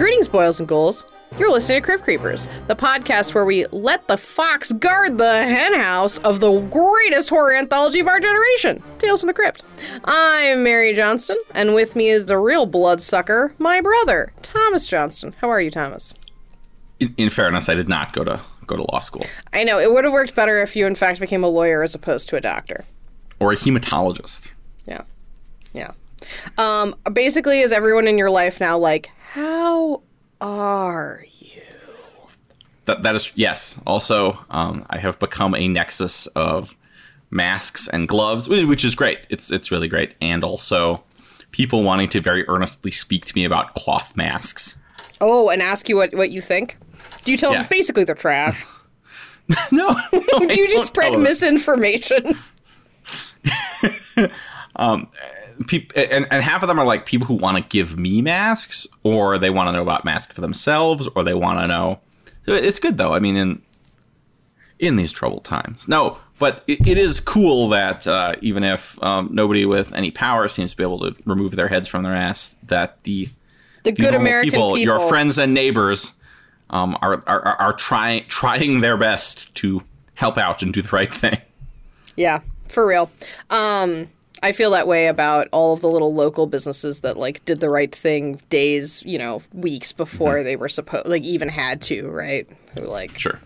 Greetings, boils and ghouls. You're listening to Crypt Creepers, the podcast where we let the fox guard the henhouse of the greatest horror anthology of our generation, Tales from the Crypt. I'm Mary Johnston, and with me is the real bloodsucker, my brother, Thomas Johnston. How are you, Thomas? In, in fairness, I did not go to go to law school I know, it would have worked better if you, in fact, became a lawyer as opposed to a doctor. or a hematologist. Yeah. Yeah. Um, basically, is everyone in your life now like, how are you? That that is yes. Also, um, I have become a nexus of masks and gloves, which is great. It's it's really great, and also people wanting to very earnestly speak to me about cloth masks. Oh, and ask you what, what you think? Do you tell them basically they're trash? no, no Do you just spread misinformation? them. Peop- and, and half of them are like people who want to give me masks or they want to know about masks for themselves or they want to know. So it's good though. I mean in in these troubled times. No but it, it is cool that uh, even if um, nobody with any power seems to be able to remove their heads from their ass that the The the good American people, your friends and neighbors um, are, are, are, are trying trying their best to help out and do the right thing. Yeah, for real. Um, I feel that way about all of the little local businesses that like did the right thing days, you know, weeks before Mm-hmm. they were supposed, like even had to, right? Who like sure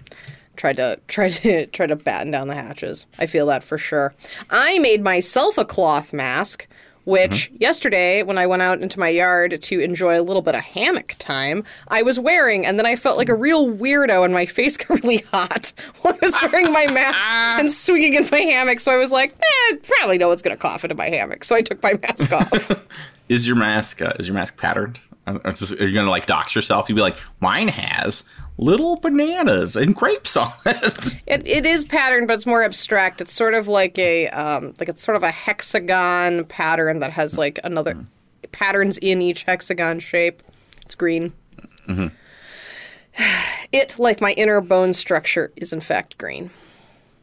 tried to try to try to batten down the hatches. I feel that for sure. I made myself a cloth mask, which yesterday when I went out into my yard to enjoy a little bit of hammock time, I was wearing, and then I felt like a real weirdo, and my face got really hot while I was wearing my mask and swinging in my hammock. So I was like, eh, probably no one's gonna cough into my hammock. So I took my mask off. Is your mask uh, is your mask patterned? Uh, are you gonna like dox yourself? You'd be like, mine has little bananas and grapes on it. It, it is patterned, but it's more abstract. It's sort of like a um, like it's sort of a hexagon pattern that has like another patterns in each hexagon shape. It's green. Mm-hmm. It, like my inner bone structure, is in fact green.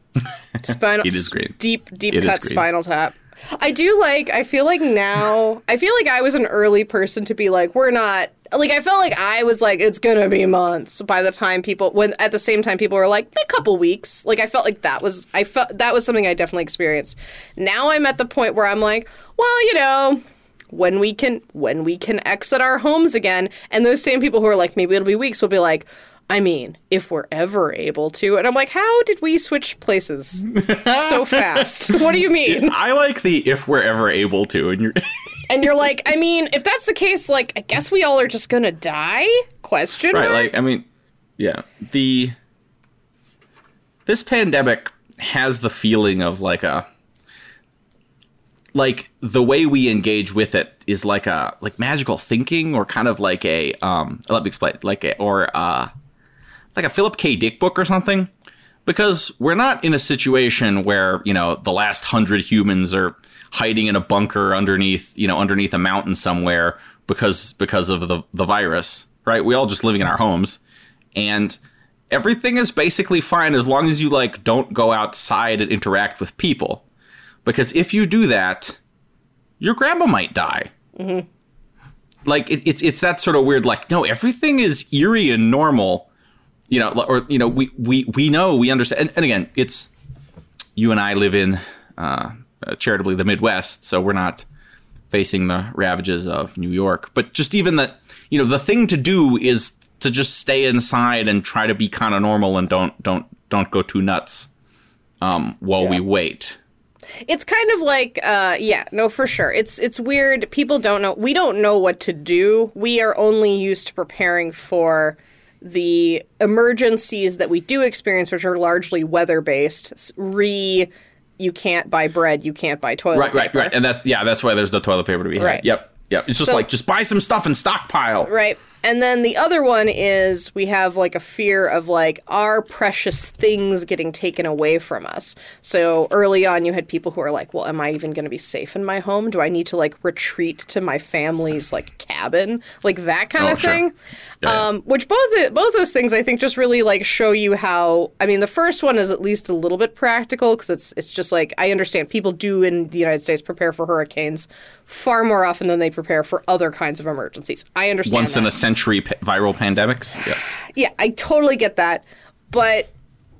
Spinal. It is green. Deep, deep It cut spinal tap. I do like. I feel like now. I feel like I was an early person to be like, we're not. Like I felt like I was like, it's gonna be months by the time people. When at the same time people were like, a couple weeks. Like I felt like that was. I felt that was something I definitely experienced. Now I'm at the point where I'm like, well, you know, when we can when we can exit our homes again and those same people who are like maybe it'll be weeks will be like i mean if we're ever able to and i'm like how did we switch places so fast what do you mean I like the if we're ever able to, and you're and you're like i mean if that's the case like i guess we all are just gonna die question right. mark? Like, I mean, yeah, the this pandemic has the feeling of like a like the way we engage with it is like a like magical thinking or kind of like a um let me explain like a or uh like a Philip K. Dick book or something? Because we're not in a situation where you know the last hundred humans are hiding in a bunker underneath you know underneath a mountain somewhere because because of the the virus right? We all just living in our homes. And everything is basically fine as long as you like don't go outside and interact with people. Because if you do that your grandma might die. Mm-hmm. Like it, it's it's that sort of weird like no everything is eerie and normal you know or you know we we we know we understand and, and again it's you and i live in uh, uh, charitably the midwest so we're not facing the ravages of new york. But just even that you know the thing to do is to just stay inside and try to be kind of normal and don't don't don't go too nuts um, while we wait. It's kind of like uh yeah no for sure. It's it's weird. People don't know we don't know what to do. We are only used to preparing for the emergencies that we do experience which are largely weather based re you can't buy bread you can't buy toilet paper. right right right and that's yeah that's why there's no toilet paper to be had Right. yep yep it's just So- like just buy some stuff and stockpile Right. And then the other one is we have like a fear of like our precious things getting taken away from us. So early on, you had people who are like, well, am I even going to be safe in my home? Do I need to like retreat to my family's like cabin? Like that kind Oh, of sure. thing. Yeah, yeah. Um, which both both those things I think just really like show you how. I mean, the first one is at least a little bit practical because it's it's just like I understand people do in the United States prepare for hurricanes far more often than they prepare for other kinds of emergencies. I understand once that. in a century pa- viral pandemics. Yes. Yeah, I totally get that. But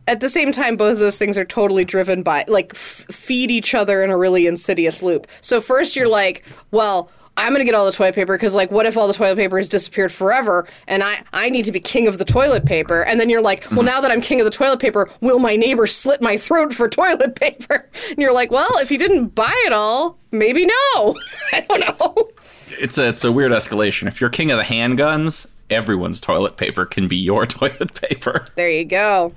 at the same time, both of those things are totally driven by, like, f- feed each other in a really insidious loop. So first you're like, well, I'm gonna get all the toilet paper because, like, what if all the toilet paper has disappeared forever and I, I need to be king of the toilet paper? And then you're like, well, now that I'm king of the toilet paper, will my neighbor slit my throat for toilet paper? And you're like, well, if you didn't buy it all, maybe no. I don't know. It's a it's a weird escalation. If you're king of the handguns, everyone's toilet paper can be your toilet paper. There you go.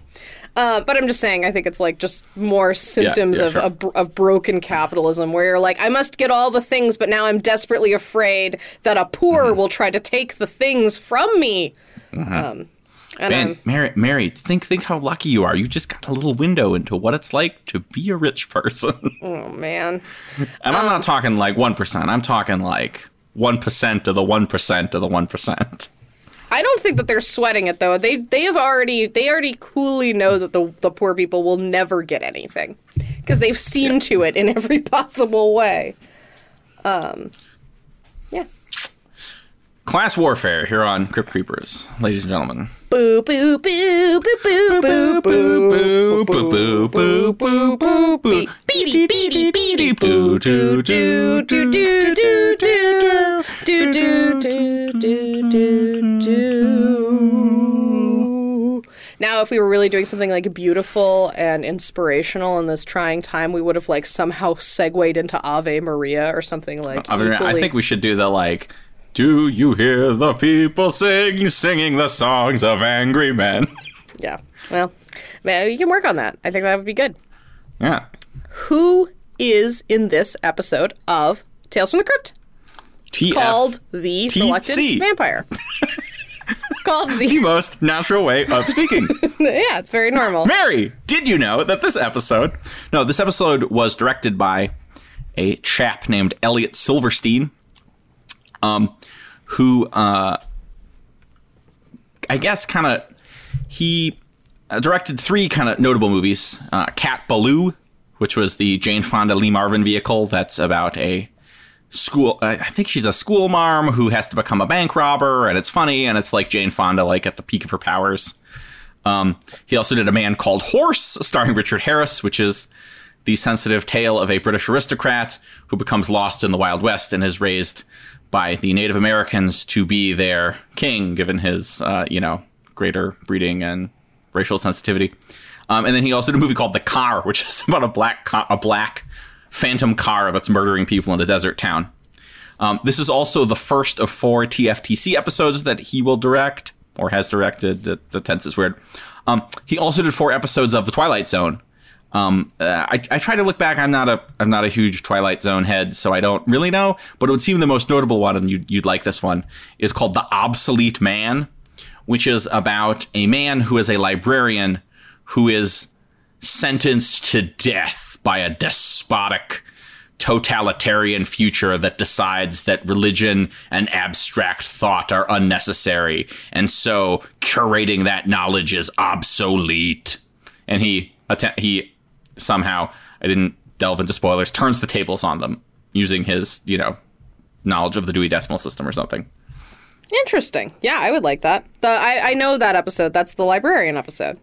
Uh, but I'm just saying, I think it's like just more symptoms yeah, of, sure. of of broken capitalism, where you're like, I must get all the things, but now I'm desperately afraid that a poor Mm-hmm. will try to take the things from me. Um, and Man, Mary, Mary, think think how lucky you are. You just got a little window into what it's like to be a rich person. oh man, and I'm not talking like one percent. I'm talking like one percent of the one percent of the one percent. I don't think that they're sweating it though. They they have already they already coolly know that the the poor people will never get anything because they've seen to it in every possible way. Um, yeah. Class warfare here on Crypt Creepers, ladies and gentlemen. Boo boo boo boo boo boo boo boo boo boo boo boo beady beady beady boo do do do do do do do do do do do do. Now, if we were really doing something like beautiful and inspirational in this trying time, we would have like somehow segued into Ave Maria or something like. I, mean, I equally- think we should do the like. Do you hear the people sing, singing the songs of angry men? Yeah. Well, you can work on that. I think that would be good. yeah. who is in this episode of Tales from the Crypt TF, called the TC. Reluctant Vampire. called the the most natural way of speaking. yeah, it's very normal. Mary, did you know that this episode? No, this episode was directed by a chap named Elliot Silverstein, um, who uh, I guess kind of he uh, directed three kind of notable movies: uh, Cat Ballou, which was the Jane Fonda Lee Marvin vehicle that's about a school I think she's a school marm who has to become a bank robber and it's funny and it's like Jane Fonda like at the peak of her powers. Um, he also did a man called Horse starring Richard Harris, which is the sensitive tale of a British aristocrat who becomes lost in the Wild West and is raised by the Native Americans to be their king, given his, uh, you know, greater breeding and racial sensitivity. Um, and then he also did a movie called The Car, which is about a black a black phantom car that's murdering people in a desert town. Um, this is also the first of four TFTC episodes that he will direct or has directed. The, the tense is weird. Um, he also did four episodes of The Twilight Zone. Um, uh, I, I try to look back. I'm not a I'm not a huge Twilight Zone head, so I don't really know. But it would seem the most notable one, and you'd, you'd like this one, is called The Obsolete Man, which is about a man who is a librarian who is sentenced to death by a despotic totalitarian future that decides that religion and abstract thought are unnecessary and so curating that knowledge is obsolete and he atten- he somehow I didn't delve into spoilers turns the tables on them using his you know knowledge of the Dewey Decimal System or something Interesting. Yeah, I would like that. The I, I know that episode. That's the librarian episode.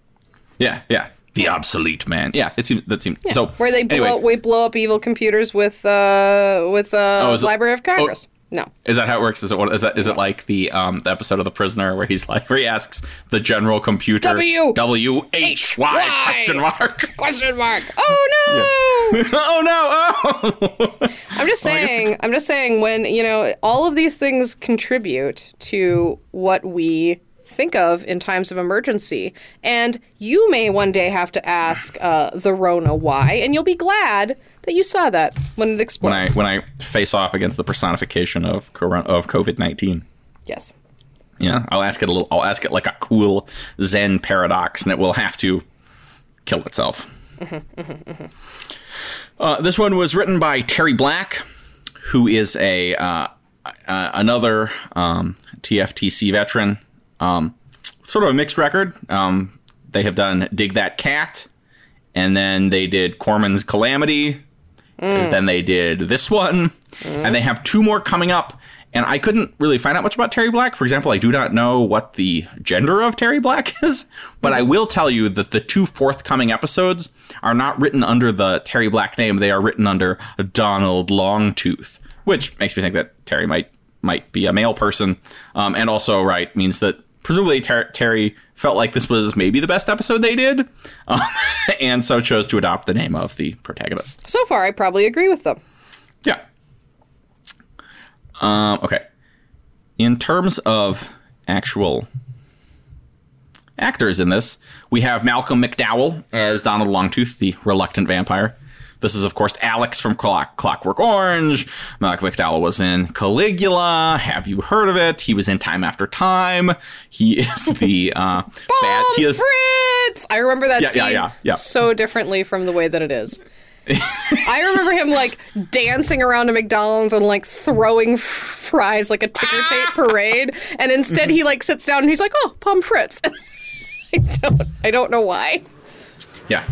yeah yeah the obsolete man yeah it seems that seems so Where they blow anyway, we blow up evil computers with uh with uh Oh, Library of Congress. No. Is that how it works? Is it what is that? Is it like the um the episode of the prisoner where he's like where he asks the general computer W. W H Y question mark? Question mark. Oh no. oh no! Oh. I'm just Well, saying. I'm just saying. When you know, all of these things contribute to what we think of in times of emergency, and you may one day have to ask uh, the Rona why, and you'll be glad that you saw that when it when I when I face off against the personification of corona, of COVID nineteen. yes. Yeah, I'll ask it a little. I'll ask it like a cool Zen paradox, and it will have to kill itself. Uh, this one was written by Terry Black, who is a uh, uh, another um, TFTC veteran. Um, sort of a mixed record. Um, they have done "Dig That Cat," and then they did Corman's Calamity. And then they did this one, and they have two more coming up. and I couldn't really find out much about Terry Black. For example, I do not know what the gender of Terry Black is, but I will tell you that the two forthcoming episodes are not written under the Terry Black name. They are written under Donald Longtooth, which makes me think that Terry might might be a male person, um, and also right means that presumably Ter- Terry felt like this was maybe the best episode they did, um, and so chose to adopt the name of the protagonist. So far, I probably agree with them. Yeah. Um, okay. In terms of actual actors in this, we have Malcolm McDowell as Donald Longtooth, the reluctant vampire. This is, of course, Alex from Clock- Clockwork Orange. Malcolm McDowell was in Caligula. Have you heard of it? He was in Time After Time. He is the uh, bad. He is. Fritz! I remember that Yeah, scene yeah, yeah, yeah. so differently from the way that it is. I remember him like dancing around a McDonald's and like throwing f- fries like a ticker tape parade, and instead he like sits down and he's like, "Oh, pommes frites." I don't, I don't know why. Yeah.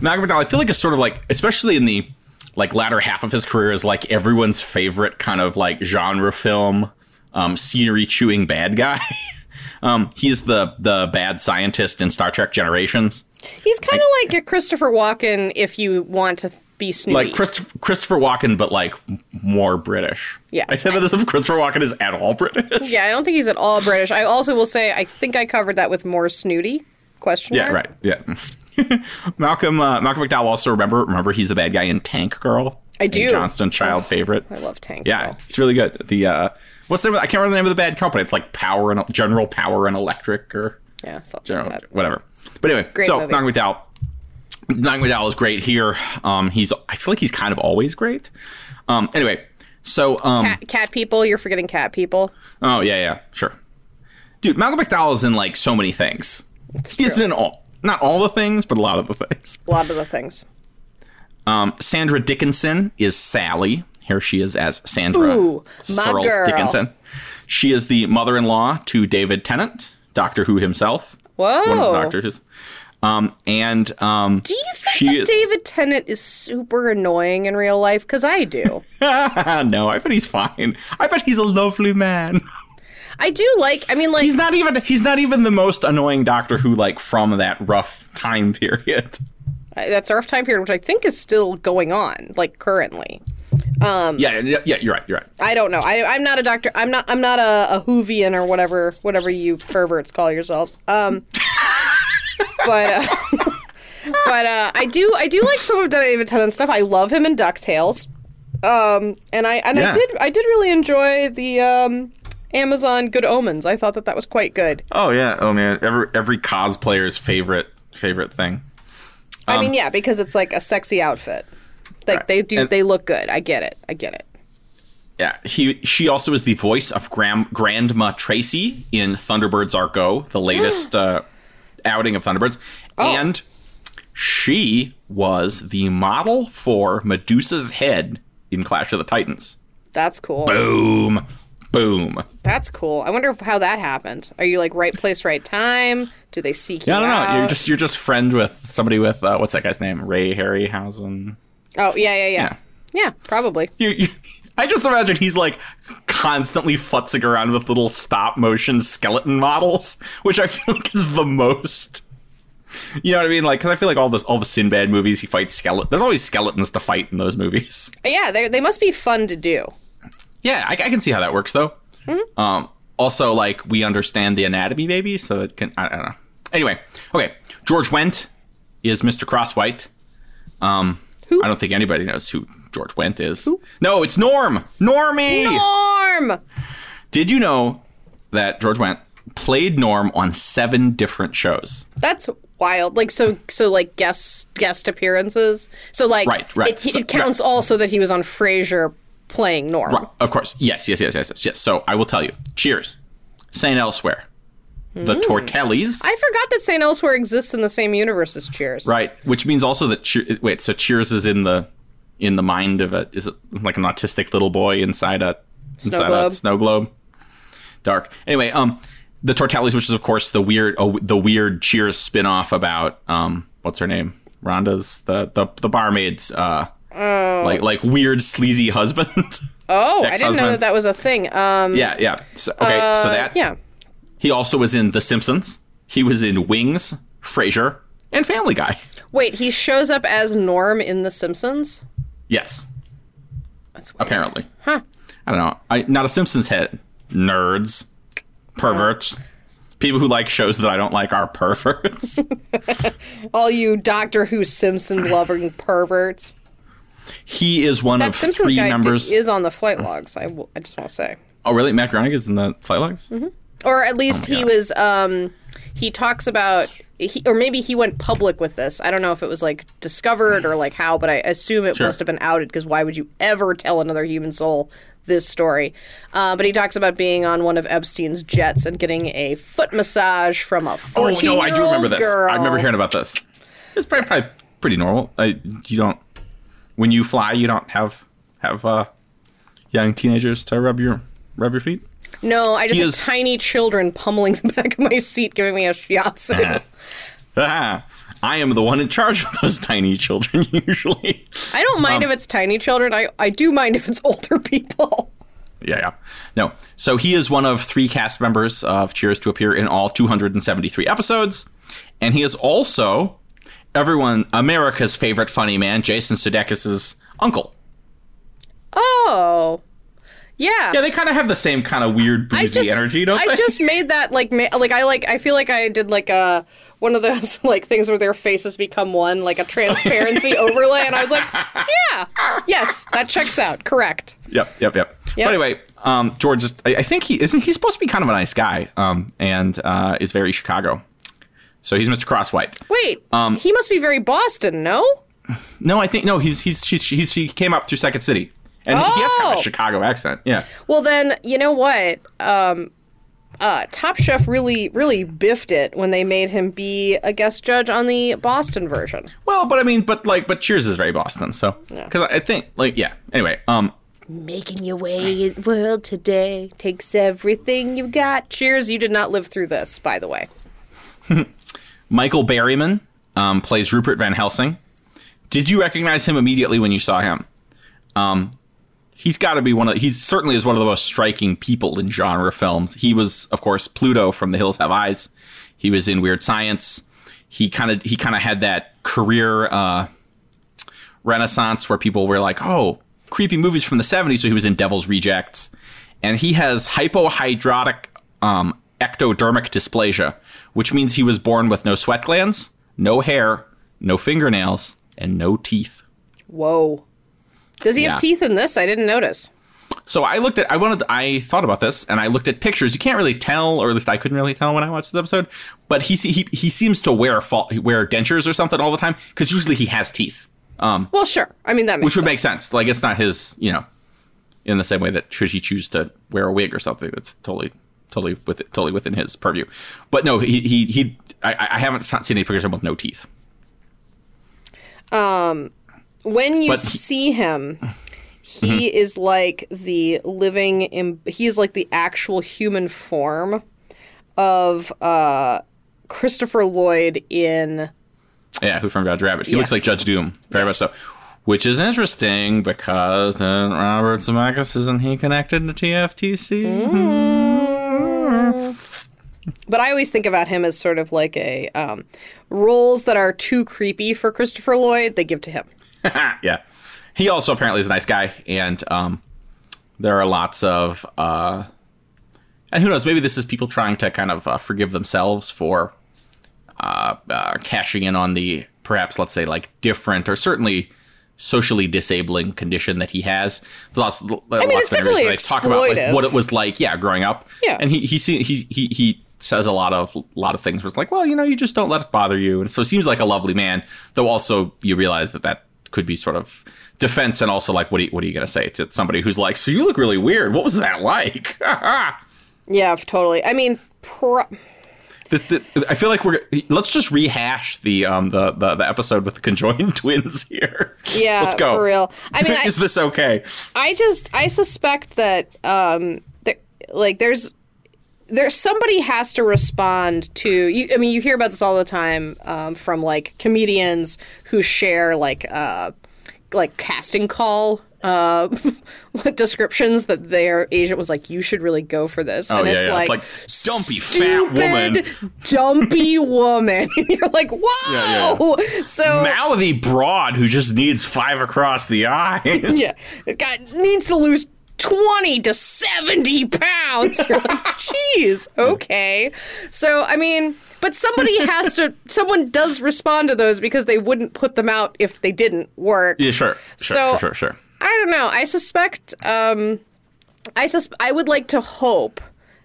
Malcolm McDowell, I feel like it's sort of like, especially in the like latter half of his career, is like everyone's favorite kind of like genre film, um, scenery chewing bad guy. um, he's the the bad scientist in Star Trek Generations. He's kind of like a Christopher Walken if you want to be snooty. Like Christ- Christopher Walken, but like more British. Yeah. I say that as if Christopher Walken is at all British. yeah, I don't think he's at all British. I also will say I think I covered that with more snooty. Question Yeah, mark. right. Yeah. Malcolm uh, Malcolm McDowell also remember remember he's the bad guy in Tank Girl. I do. Johnston child favorite. I love Tank. Girl. Yeah, Girl. he's really good. The uh, what's the name? Of, I can't remember the name of the bad company. It's like Power and General Power and Electric or yeah, General like whatever. But anyway, Great so movie. Malcolm McDowell. Malcolm McDowell is great here. Um, he's I feel like he's kind of always great. Um, anyway, so um, Cat, cat people, you're forgetting cat people. oh yeah, yeah, sure, dude. Malcolm McDowell is in like so many things. He's true. in all, not all the things, but a lot of the things. A lot of the things. Um, Sandra Dickinson is Sally. Here she is as Sandra Ooh, Searles girl. Dickinson. She is the mother-in-law to David Tennant, Doctor Who himself. Whoa. One of the doctors. Um, and um, Do you think she that is- David Tennant is super annoying in real life? Because I do. no, I bet he's fine. I bet he's a lovely man. I do like. I mean, like He's not even he's not even the most annoying Doctor Who like from that rough time period. that's a rough time period, which I think is still going on, like currently. Yeah, yeah, yeah, you're right. You're right. I don't know. I, I'm not a doctor. I'm not. I'm not a, a Whovian or whatever. Whatever you perverts call yourselves. Um, but uh, but uh, I do. I do like some of David Tennant's stuff. I love him in Ducktales. Um, and I and I did. I did really enjoy the um, Amazon Good Omens. I thought that that was quite good. Oh yeah. Oh man. Every every cosplayer's favorite favorite thing. I mean, yeah, because it's like a sexy outfit. Like Right. they do. And- they look good. I get it. I get it. Yeah, he she also is the voice of Gram, Grandma Tracy in Thunderbirds Are Go, the latest uh, outing of Thunderbirds, and she was the model for Medusa's head in Clash of the Titans. That's cool. Boom, boom. That's cool. I wonder how that happened. Are you like right place, right time? Do they seek I you don't know. out? You're just you're just friend with somebody with uh, what's that guy's name? Ray Harryhausen. Oh yeah, yeah, yeah, Yeah. yeah. probably. You, you, I just imagine he's like constantly futzing around with little stop motion skeleton models, which I feel like is the most. You know what I mean? Like, because I feel like all this, all the Sinbad movies, he fights skeleton. There's always skeletons to fight in those movies. Yeah, they they must be fun to do. Yeah, I, I can see how that works though. Um, also, like we understand the anatomy, maybe, so it can. I, I don't know. Anyway, okay. George Wendt is Mr. Crosswhite. Um, Who? I don't think anybody knows who George Wendt is. No, it's Norm. Normie. Norm. Did you know that George Wendt played Norm on seven different shows? That's wild. Like so, so like guest guest appearances. So like, Right, right. It, So- it counts also that he was on Frasier playing Norm. Right, of course. Yes, yes, yes, yes, yes, yes. So I will tell you. Cheers. Saint Elsewhere. The Tortellis. I forgot that St. Elsewhere exists in the same universe as Cheers. right, which means also that Cheer, wait, so Cheers is in the in the mind of a is it like an autistic little boy inside a inside globe. a snow globe. Dark. Anyway, um the Tortellis, which is of course the weird oh, the weird Cheers spin-off about um what's her name? Rhonda's the the the barmaid's uh Oh. like like weird sleazy husband. Oh, I didn't know that that was a thing. Um, Yeah, yeah. So, okay, so uh, that yeah. he also was in The Simpsons. He was in Wings, Frasier, and Family Guy. Wait, he shows up as Norm in The Simpsons. Yes, That's weird. apparently. Huh. I don't know. I not a Simpsons head. Nerds, perverts, people who like shows that I don't like are perverts. All you Doctor Who Simpson loving perverts. He is one That of Simpsons three guy members. is on the flight logs. I, w- I just want to say, oh, really? Matt Groening is in the flight logs. Mm-hmm. or at least he God. was. Um, he talks about, he, or maybe he went public with this. I don't know if it was like discovered or like how, but I assume it Sure. must have been outed because why would you ever tell another human soul this story? Uh, but he talks about being on one of Epstein's jets and getting a foot massage from a Oh 14 no, I do remember this. Girl. I remember hearing about this. It's probably, probably pretty normal. I, you don't when you fly, you don't have have uh, young teenagers to rub your rub your feet. No, I just He have is- tiny children pummeling the back of my seat, giving me a shiatsu. Ah, I am the one in charge of those tiny children usually. I don't mind Um, if it's tiny children. I, I do mind if it's older people. Yeah, yeah. No. So he is one of three cast members of Cheers to appear in all 273 episodes. And he is also everyone, America's favorite funny man, Jason Sudeikis' uncle. Oh, yeah. Yeah, they kind of have the same kind of weird boozy just, energy, don't I they? I just made that like ma- like I like I feel like I did like a one of those like things where their faces become one, like a transparency overlay, and I was like, yeah, yes, that checks out. Correct. Yep, yep, yep. But anyway, um, George, is, I, I think he isn't. He's supposed to be kind of a nice guy, um, and uh, is very Chicago. So he's Mr. Crosswhite. Wait, Um, he must be very Boston, no? No, I think no. He's he's he's, he's he came up through Second City, and he has kind of Oh. a Chicago accent. Yeah. Well, then you know what? Um, uh, Top Chef really, really biffed it when they made him be a guest judge on the Boston version. Well, but I mean, but like, but Cheers is very Boston. So because I think like yeah. Anyway, um, Making your way in the world today takes everything you've got. Cheers, you did not live through this, by the way. Michael Berryman um, plays Rupert Van Helsing. Did you recognize him immediately when you saw him? Um, he's got to be one of. He certainly is one of the most striking people in genre films. He was, of course, Pluto from The Hills Have Eyes. He was in Weird Science. He kind of he kind of had that career uh, renaissance where people were like, "Oh, creepy movies from the '70s." So he was in Devil's Rejects, and he has hypohidrotic um, ectodermic dysplasia, which means he was born with no sweat glands, no hair, no fingernails, and no teeth. Whoa. Does he Yeah. have teeth in this? I didn't notice. So I looked at, I wanted, I thought about this, and I looked at pictures. You can't really tell, or at least I couldn't really tell when I watched the episode. But he he he seems to wear fall, wear dentures or something all the time because usually he has teeth, um, Well, sure. I mean, that makes which would sense. make sense. Like it's not his, you know, in the same way that should he choose to wear a wig or something, that's totally totally with totally within his purview. But no, he he he. I, I haven't seen any pictures of him with no teeth. Um, when you But he- see him, he is like the living. Im- he is like the actual human form of uh, Christopher Lloyd in. Yeah, Who from Roger Rabbit? He looks like Judge Doom, very much so. Which is interesting because uh, Robert Zemeckis isn't he connected to TFTC? But I always think about him as sort of like a um, roles that are too creepy for Christopher Lloyd. They give to him. yeah, he also apparently is a nice guy, and um, there are lots of uh, and who knows? Maybe this is people trying to kind of uh, forgive themselves for uh, uh, cashing in on the perhaps let's say like different or certainly socially disabling condition that he has. Lots, I mean, lots it's of interviews they talk about like what it was like, yeah, growing up. Yeah. and he he he he he says a lot of lot of things. Where it's like, well, you know, you just don't let it bother you, and so it seems like a lovely man. Though also you realize that that could be sort of defense and also like what are you, what are you going to say to somebody who's like, so you look really weird. What was that like? Yeah, totally. I mean, pro- The, the, I feel like we're let's just rehash the um the the, the episode with the conjoined twins here. yeah, let's go for real. I mean, I, is this okay? I just I suspect that um that like there's there's somebody has to respond to you I mean you hear about this all the time um, from like comedians who share like uh like casting call uh, descriptions that their agent was like, "You should really go for this." Oh, and yeah, it's yeah. like, It's like, dumpy fat woman. dumpy woman. And you're like, "Whoa!" Yeah, So Mouthy broad who just needs five across the eyes. yeah, it got needs to lose. 20 to 70 pounds. You're like, jeez, okay. So, I mean, but somebody has to, someone does respond to those because they wouldn't put them out if they didn't work. Yeah, sure. Sure, So- sure, sure, sure. I don't know. I suspect. Um, I sus- I would like to hope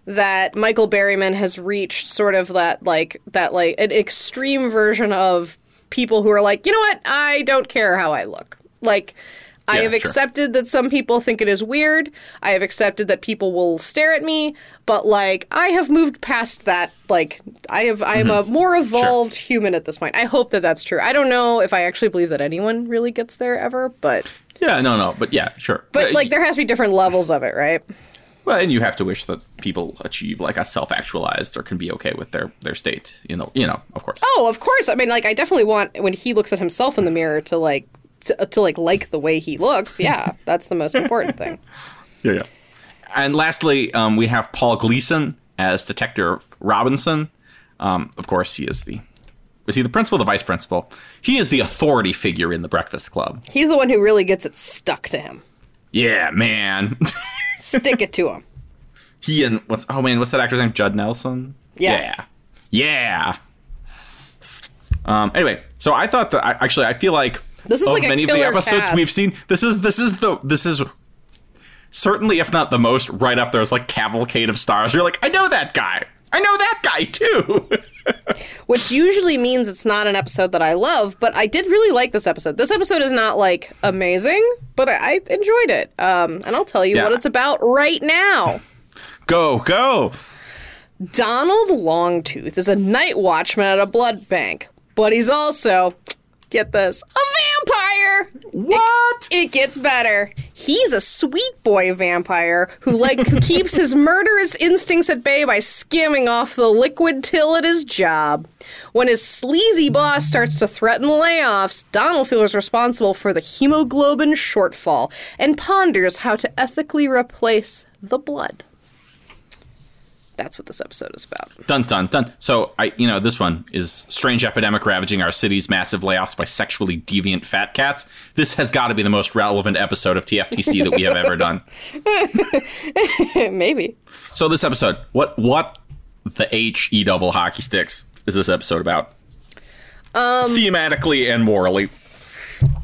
that Michael Berryman has reached sort of that like that like an extreme version of people who are like, you know what? I don't care how I look. Like. I Yeah, have sure. accepted that some people think it is weird. I have accepted that people will stare at me, but like I have moved past that. Like I have, I am a Mm-hmm. more evolved human at this point. I hope that that's true. I don't know if I actually believe that anyone really gets there ever, but Yeah, no, no, but yeah, sure. but like there has to be different levels of it, right? Well, and you have to wish that people achieve like a self-actualized or can be okay with their their state. You know, you know, of course. Oh, of course. I mean, like I definitely want when he looks at himself in the mirror to like to, to like like the way he looks. Yeah, that's the most important thing. Yeah, yeah. And lastly, um, we have Paul Gleason as Detective Robinson. Um, of course, he is the is he the principal, the vice principal? He is the authority figure in the Breakfast Club. He's the one who really gets it stuck to him. Yeah, man. Stick it to him. he and what's oh man, what's that actor's name? Judd Nelson. Yeah. yeah, yeah. Um. Anyway, so I thought that I, actually I feel like This is of like a many of the episodes cast. we've seen. This is this is the this is certainly if not the most right up there as like cavalcade of stars. You're like I know that guy. I know that guy too. Which usually means it's not an episode that I love, but I did really like this episode. This episode is not like amazing, but I, I enjoyed it. Um, and I'll tell you Yeah. what it's about right now. go go. Donald Longtooth is a night watchman at a blood bank, but he's also, get this, a vampire. What? It gets better. He's a sweet boy vampire who like who keeps his murderous instincts at bay by skimming off the liquid till at his job. When his sleazy boss starts to threaten layoffs, Donald feels responsible for the hemoglobin shortfall and ponders how to ethically replace the blood. That's what this episode is about. Dun dun dun. So I, you know, this one is strange epidemic ravaging our city's massive layoffs by sexually deviant fat cats. This has got to be the most relevant episode of TFTC that we have ever done. Maybe. So this episode, what what the H E double hockey sticks is this episode about? Um, thematically and morally.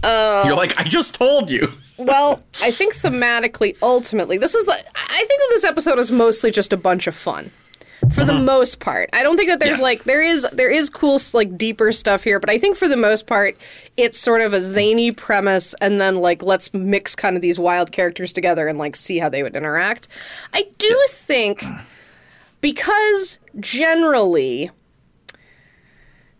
Uh, You're like, I just told you. Well, I think thematically, ultimately, this is the. I think that this episode is mostly just a bunch of fun, for the uh-huh. most part. I don't think that there's Yes. like there is there is cool like deeper stuff here, but I think for the most part, it's sort of a zany premise, and then like let's mix kind of these wild characters together and like see how they would interact. I do think because generally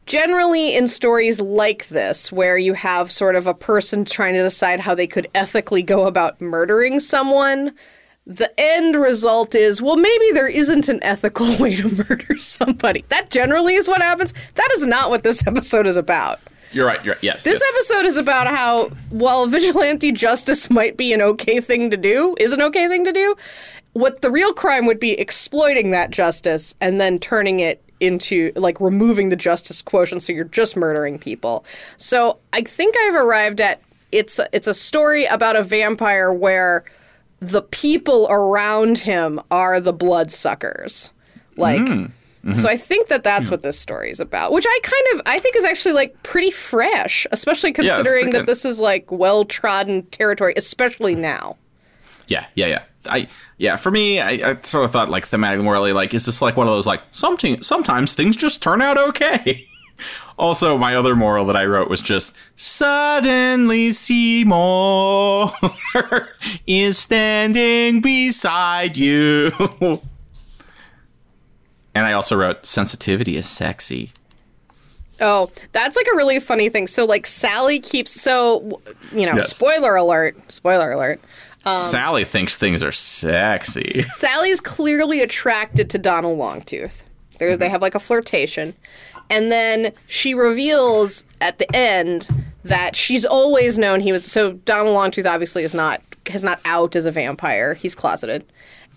generally in stories like this where you have sort of a person trying to decide how they could ethically go about murdering someone the end result is well maybe there isn't an ethical way to murder somebody that generally is what happens that is not what this episode is about You're right. You're right. Yes. this yes. episode is about how while vigilante justice might be an okay thing to do is an okay thing to do what the real crime would be exploiting that justice and then turning it into like removing the justice quotient so you're just murdering people. So i think i've arrived at it's a, it's a story about a vampire where the people around him are the bloodsuckers. Like hmm. so mm-hmm. i think that that's hmm. what this story is about which i kind of i think is actually like pretty fresh especially considering pretty that good. this is like well trodden territory especially now. Yeah, yeah, yeah. I yeah, for me, I, I sort of thought like thematically morally, like is this like one of those like something sometimes things just turn out okay. also, my other moral that I wrote was just suddenly Seymour is standing beside you. and I also wrote sensitivity is sexy. Oh, that's like a really funny thing. So like Sally keeps so you know, Yes. spoiler alert, spoiler alert. Um, Sally thinks things are sexy. Sally's clearly attracted to Donald Longtooth. There they mm-hmm. have like a flirtation. And then she reveals at the end that she's always known he was so Donald Longtooth obviously is not is not out as a vampire. He's closeted.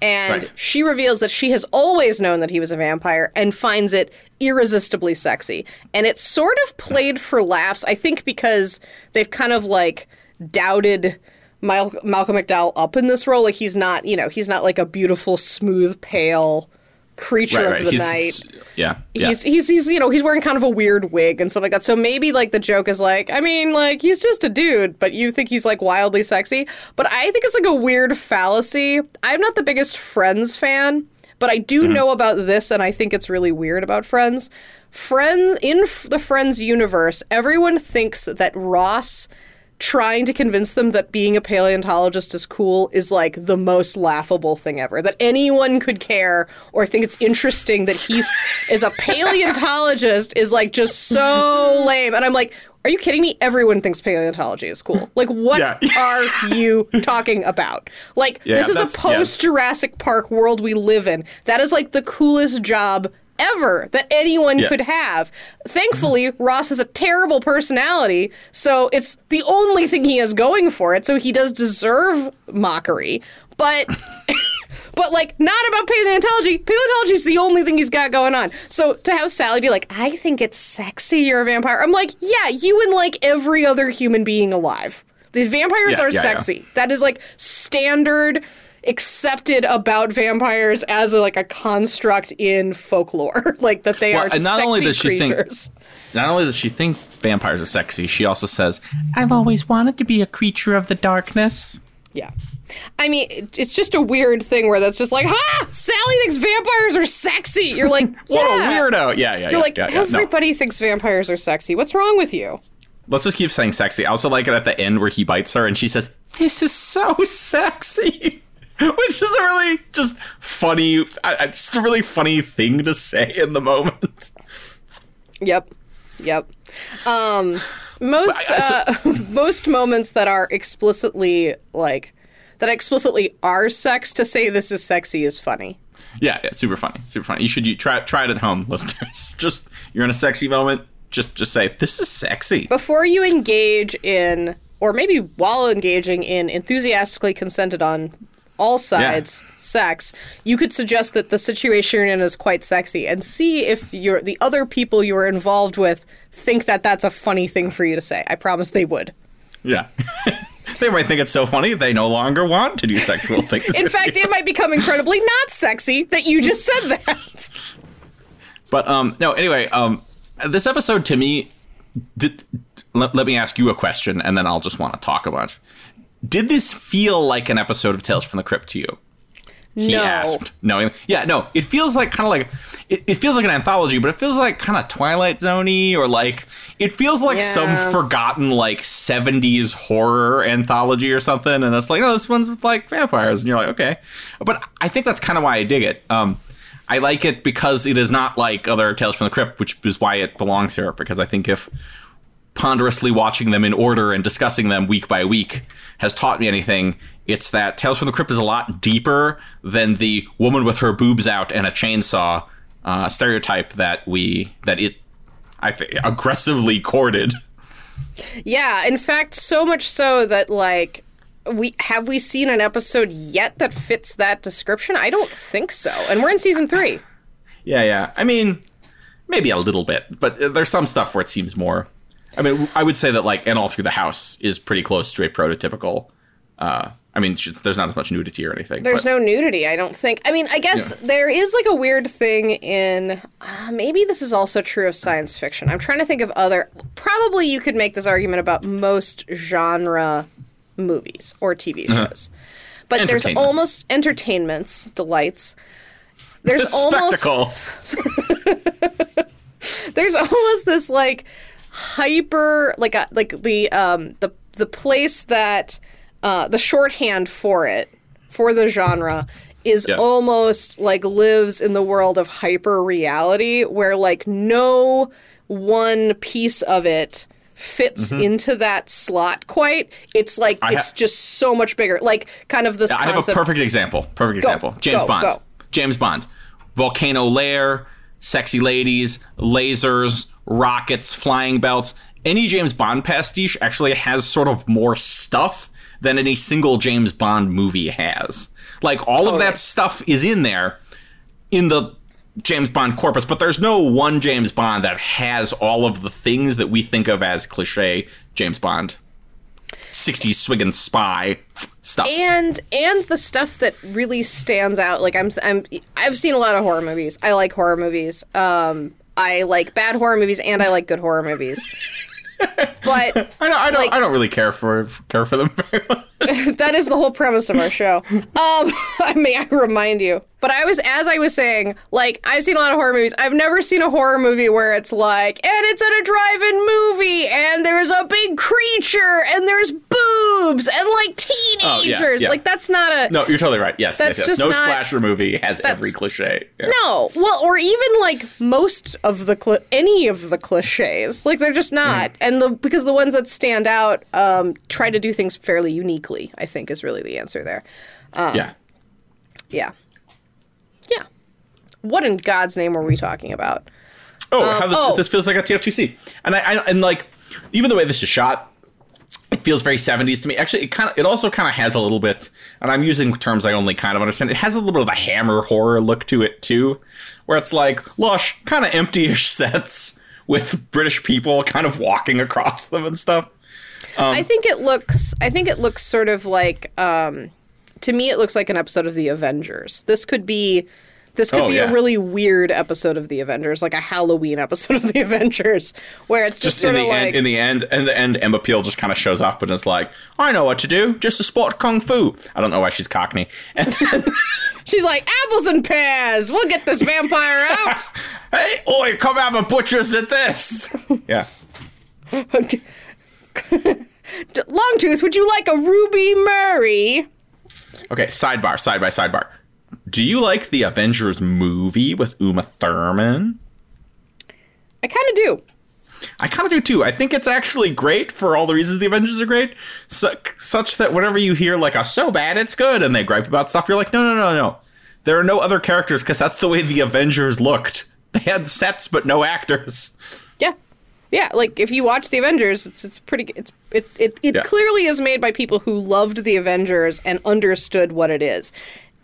And Right. she reveals that she has always known that he was a vampire and finds it irresistibly sexy. And it's sort of played for laughs, I think because they've kind of like doubted Mal- Malcolm McDowell up in this role. Like he's not, you know, he's not like a beautiful, smooth, pale creature Right, of the He's, night yeah, yeah. he's he's he's you know he's wearing kind of a weird wig and stuff like that. So maybe like the joke is like, I mean, like he's just a dude, but you think he's like wildly sexy. But I think it's like a weird fallacy. I'm not the biggest Friends fan, but I do Mm-hmm. know about this, and I think it's really weird about Friends. Friends in f- the Friends universe, everyone thinks that Ross trying to convince them that being a paleontologist is cool is like the most laughable thing ever. That anyone could care or think it's interesting that he's is a paleontologist is like just so lame. And I'm like, are you kidding me? Everyone thinks paleontology is cool. Like, what Yeah. are you talking about? Like, Yeah, this is a post Jurassic Park world we live in. That is like the coolest job ever that anyone Yeah. could have. Thankfully, Ross has a terrible personality, so it's the only thing he has going for it. So he does deserve mockery, but. But like not about paleontology. Paleontology is the only thing he's got going on. So to have Sally be like, "I think it's sexy you're a vampire," I'm like, "Yeah, you and like every other human being alive. These vampires Yeah, are yeah. sexy. That is like standard." Accepted about vampires as a, like a construct in folklore like that they Well, are and not sexy only does she think- Not only does she think vampires are sexy, she also says, "I've always wanted to be a creature of the darkness." Yeah. I mean, it's just a weird thing where that's just like, ha! Sally thinks vampires are sexy. You're like, What a weirdo! Yeah, yeah, You're yeah, like, yeah, yeah. No. everybody thinks vampires are sexy. What's wrong with you? Let's just keep saying sexy. I also like it at the end where he bites her and she says, "This is so sexy," which is a really just funny, I- I- a really funny thing to say in the moment. Yep. Yep. Um, most uh, most moments that are explicitly like that explicitly are sex to say this is sexy is funny. Yeah, yeah, super funny, super funny. You should you try try it at home, listeners. Just you're in a sexy moment. Just just say this is sexy. Before you engage in, or maybe while engaging in enthusiastically consented on all sides sex, you could suggest that the situation you're in is quite sexy and see if you're, the other people you are involved with think that that's a funny thing for you to say. I promise they would. Yeah. they might think it's so funny they no longer want to do sexual things. In fact, you. it might become incredibly not sexy that you just said that. But um no, anyway, um this episode to me did let, let me ask you a question and then I'll just want to talk a bunch. Did this feel like an episode of Tales from the Crypt to you? He No. asked. No, yeah, no. It feels like kind of like it, it feels like an anthology, but it feels like kind of Twilight Zoney or like it feels like some forgotten like '70s horror anthology or something. And that's like, oh, this one's with like vampires, and you're like, okay. But I think that's kind of why I dig it. Um, I like it because it is not like other Tales from the Crypt, which is why it belongs here. Because I think if ponderously watching them in order and discussing them week by week has taught me anything, it's that Tales from the Crypt is a lot deeper than the woman with her boobs out and a chainsaw uh, stereotype that we that it I think aggressively courted. Yeah, in fact, so much so that like we have we seen an episode yet that fits that description? I don't think so. And we're in season 3. Yeah, yeah. I mean, maybe a little bit, but there's some stuff where it seems more. I mean, I would say that like "And All Through the House" is pretty close to a prototypical. Uh, I mean, there's not as much nudity or anything. There's but- no nudity, I don't think. I mean, I guess Yeah. there is like a weird thing in. Uh, maybe this is also true of science fiction. I'm trying to think of other. Probably you could make this argument about most genre movies or TV shows. But there's almost entertainments, delights. There's almost spectacles. there's almost this like hyper like a, like the um the the place that uh the shorthand for it for the genre is Yeah. almost like lives in the world of hyper reality where like no one piece of it fits into that slot quite it's like Mm-hmm. I it's ha- just so much bigger like kind of this I have a perfect example. Perfect example. James go, Bond. go. James Bond. Volcano lair, sexy ladies, lasers, rockets, flying belts. Any James Bond pastiche actually has sort of more stuff than any single James Bond movie has. Like all of that stuff is in there in the James Bond corpus, but there's no one James Bond that has all of the things that we think of as cliche James Bond. 60s swiggin' spy stuff. and and the stuff that really stands out like i'm i'm i've seen a lot of horror movies i like horror movies um i like bad horror movies and i like good horror movies but I don't, I don't, like- I don't really care for care for them very much. that is the whole premise of our show. Um, may I remind you? But I was, as I was saying, like I've seen a lot of horror movies. I've never seen a horror movie where it's like, and it's at a drive-in movie, and there's a big creature, and there's boobs, and like teenagers. yeah. Like that's not a No, you're totally right. Yes, That's yes, yes. just No not- slasher movie has every cliche. Yeah. No, well, or even like most of the cli- any of the cliches, like they're just not, and the because the ones that stand out um, try to do things fairly uniquely. I think is really the answer there. yeah. Yeah, yeah. What in God's name were we talking about? Oh, how this oh. this feels like a TF2C, and I, I and like even the way this is shot, it feels very 70s to me. Actually, it kind of it also kind of has a little bit, and I'm using terms I only kind of understand. It has a little bit of a Hammer horror look to it too, where it's like lush, kind of empty-ish sets with British people kind of walking across them and stuff. I think it looks. I think it looks sort of like. Um, to me, it looks like an episode of the Avengers. This could be. This could Oh, be yeah. a really weird episode of the Avengers, like a Halloween episode of the Avengers, where it's just, Just in sort the of like end, in the end, in the end, Emma Peel just kind of shows up and is like, "I know what to do, just to spot kung fu." I don't know why she's Cockney. And then, She's like, apples and pears. We'll get this vampire out. hey, oi, come have a butcher's at this. yeah. Longtooth, would you like a Ruby Murray? Okay, sidebar, side by sidebar. Do you like the Avengers movie with Uma Thurman? I kind of do. I kind of do too. I think it's actually great for all the reasons the Avengers are great, su- such that whenever you hear like a so bad it's good and they gripe about stuff, you're like, no, no, no, no. There are no other characters because that's the way the Avengers looked. They had sets but no actors. Yeah. Yeah, like if you watch the Avengers, it's it's pretty it's it it, it Yeah. clearly is made by people who loved the Avengers and understood what it is.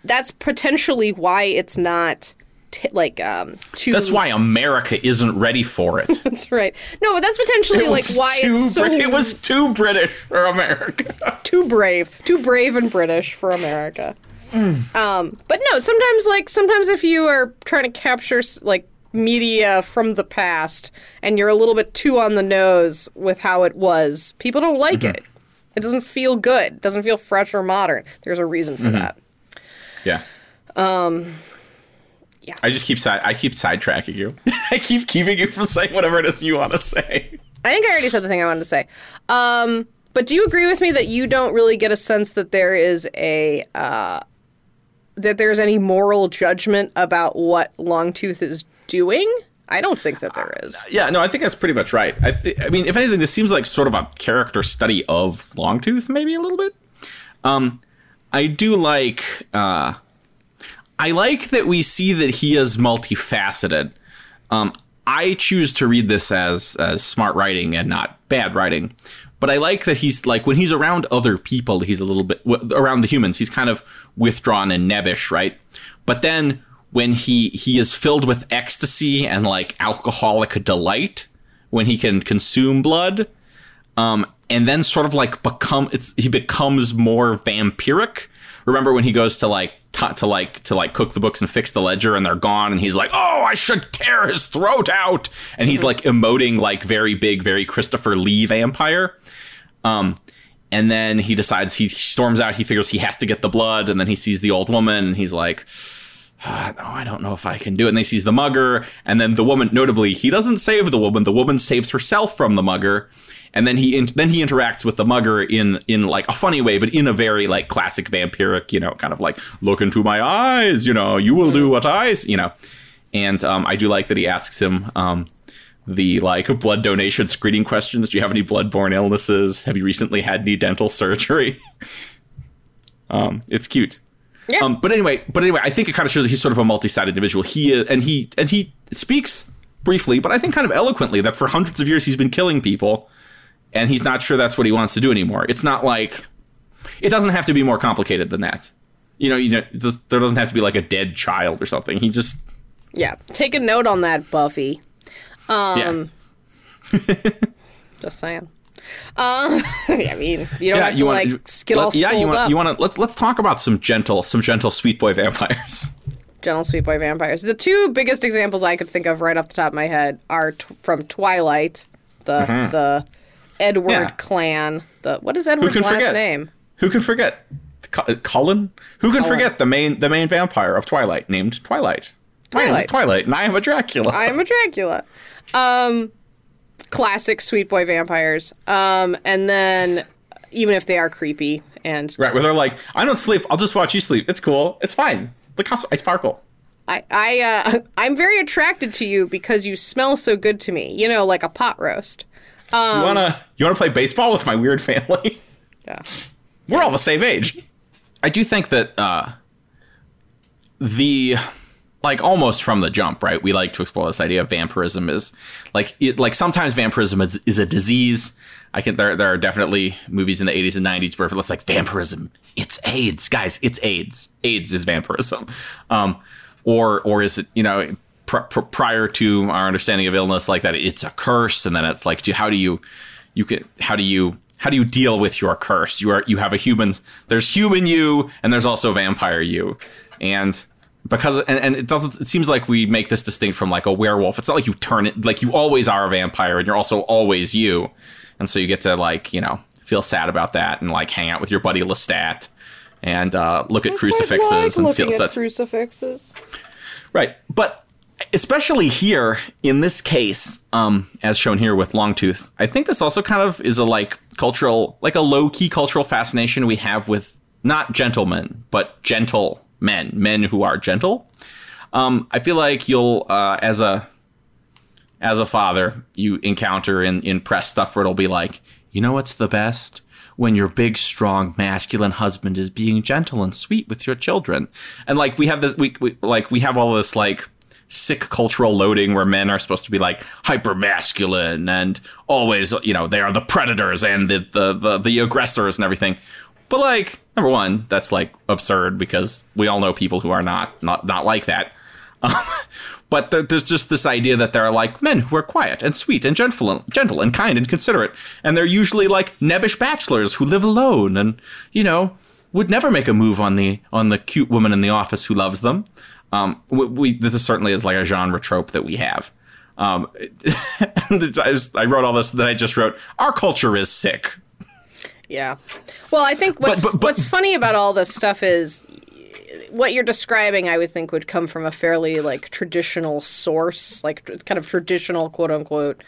That's potentially why it's not t- like um too That's why America isn't ready for it. That's right. No, but that's potentially It like why it's so it was too British for America. too brave, too brave and British for America. Um, but no, sometimes like sometimes if you are trying to capture like media from the past and you're a little bit too on the nose with how it was, people don't like it. It doesn't feel good. It doesn't feel fresh or modern. There's a reason for that. Yeah. Um, yeah. I just keep side. I keep sidetracking you. I keep keeping you from saying whatever it is you want to say. I think I already said the thing I wanted to say. Um, but do you agree with me that you don't really get a sense that there is a uh, that there's any moral judgment about what Longtooth is doing? I don't think that there is. Yeah, no, I think that's pretty much right. I, th- I mean, if anything, this seems like sort of a character study of Longtooth, maybe a little bit. Um, I do like. Uh, I like that we see that he is multifaceted. Um, I choose to read this as as smart writing and not bad writing. But I like that he's like when he's around other people, he's a little bit around the humans. He's kind of withdrawn and nebbish, right? But then when he he is filled with ecstasy and like alcoholic delight, when he can consume blood, um, and then sort of like become it's he becomes more vampiric. Remember when he goes to like t- to like to like cook the books and fix the ledger and they're gone and he's like, "Oh, I should tear his throat out." And he's like emoting like very big, very Christopher Lee vampire. Um and then he decides he storms out, he figures he has to get the blood and then he sees the old woman and he's like, "Ah, no, I don't know if I can do it. And they sees the mugger, and then the woman. Notably, he doesn't save the woman. The woman saves herself from the mugger, and then he in, then he interacts with the mugger in in like a funny way, but in a very like classic vampiric, you know, kind of like look into my eyes, you know, you will do what I, s-" you know. And um, I do like that he asks him um, the like blood donation screening questions. Do you have any bloodborne illnesses? Have you recently had any dental surgery? um, it's cute. Yeah. Um, but anyway, but anyway, I think it kind of shows that he's sort of a multi-sided individual. He is, and he and he speaks briefly, but I think kind of eloquently that for hundreds of years he's been killing people, and he's not sure that's what he wants to do anymore. It's not like it doesn't have to be more complicated than that. You know, you know, there doesn't have to be like a dead child or something. He just yeah. Take a note on that, Buffy. Um, yeah. just saying. Uh, I mean, you don't Yeah, have to want like get all yeah, you want you want to let's let's talk about some gentle some gentle sweet boy vampires. Gentle Sweet Boy Vampires. The two biggest examples I could think of right off the top of my head are t- from Twilight, the the Edward. Yeah. clan. The what is Edward's last forget? name? Who can forget Cu- Cullen? Who can Cullen. forget the main the main vampire of Twilight named Twilight? My name is Twilight. Twilight, and I am a Dracula. I am a Dracula. Um, classic Sweet Boy vampires. Um, and then even if they are creepy and right, where they're like, I don't sleep. I'll just watch you sleep. It's cool. It's fine. Look how I sparkle. I, I uh, I'm very attracted to you because you smell so good to me. You know, like a pot roast. You wanna you wanna play baseball with my weird family? Yeah. We're all the same age. I do think that uh, the like almost from the jump, right? We like to explore this idea of vampirism is like it, like sometimes vampirism is, is a disease. I can there there are definitely movies in the 80s and 90s where it's like vampirism, it's AIDS, guys, it's AIDS. AIDS is vampirism. Um, or or is it you know pr- pr- prior to our understanding of illness like that it's a curse and then it's like do, how do you you can how do you how do you deal with your curse you are you have a human there's human you and there's also vampire you and because and, and it doesn't it seems like we make this distinct from like a werewolf it's not like you turn it like you always are a vampire and you're also always you and so you get to like you know feel sad about that and like hang out with your buddy lestat and uh, look at crucifixes and feel such crucifixes. Right. But especially here in this case, um, as shown here with Longtooth, I think this also kind of is a like cultural, like a low key cultural fascination we have with not gentlemen, but gentle men, men who are gentle. Um, I feel like you'll, uh, as a, as a father, you encounter in, in press stuff where it'll be like, you know what's the best? When your big, strong, masculine husband is being gentle and sweet with your children. And like we have this we, we like we have all this like sick cultural loading where men are supposed to be like hyper masculine and always you know they are the predators and the, the the the aggressors and everything. But like number one that's like absurd because we all know people who are not not not like that. Um, but there, there's just this idea that there are like men who are quiet and sweet and gentle and, gentle and kind and considerate. And they're usually like nebbish bachelors who live alone and you know would never make a move on the on the cute woman in the office who loves them um, we, we this is certainly is like a genre trope that we have um, I, just, I wrote all this that I just wrote our culture is sick Yeah. Well, I think what's but- but- what's funny about all this stuff is what you're describing. I would think would come from a fairly like traditional source, like kind of traditional quote unquote.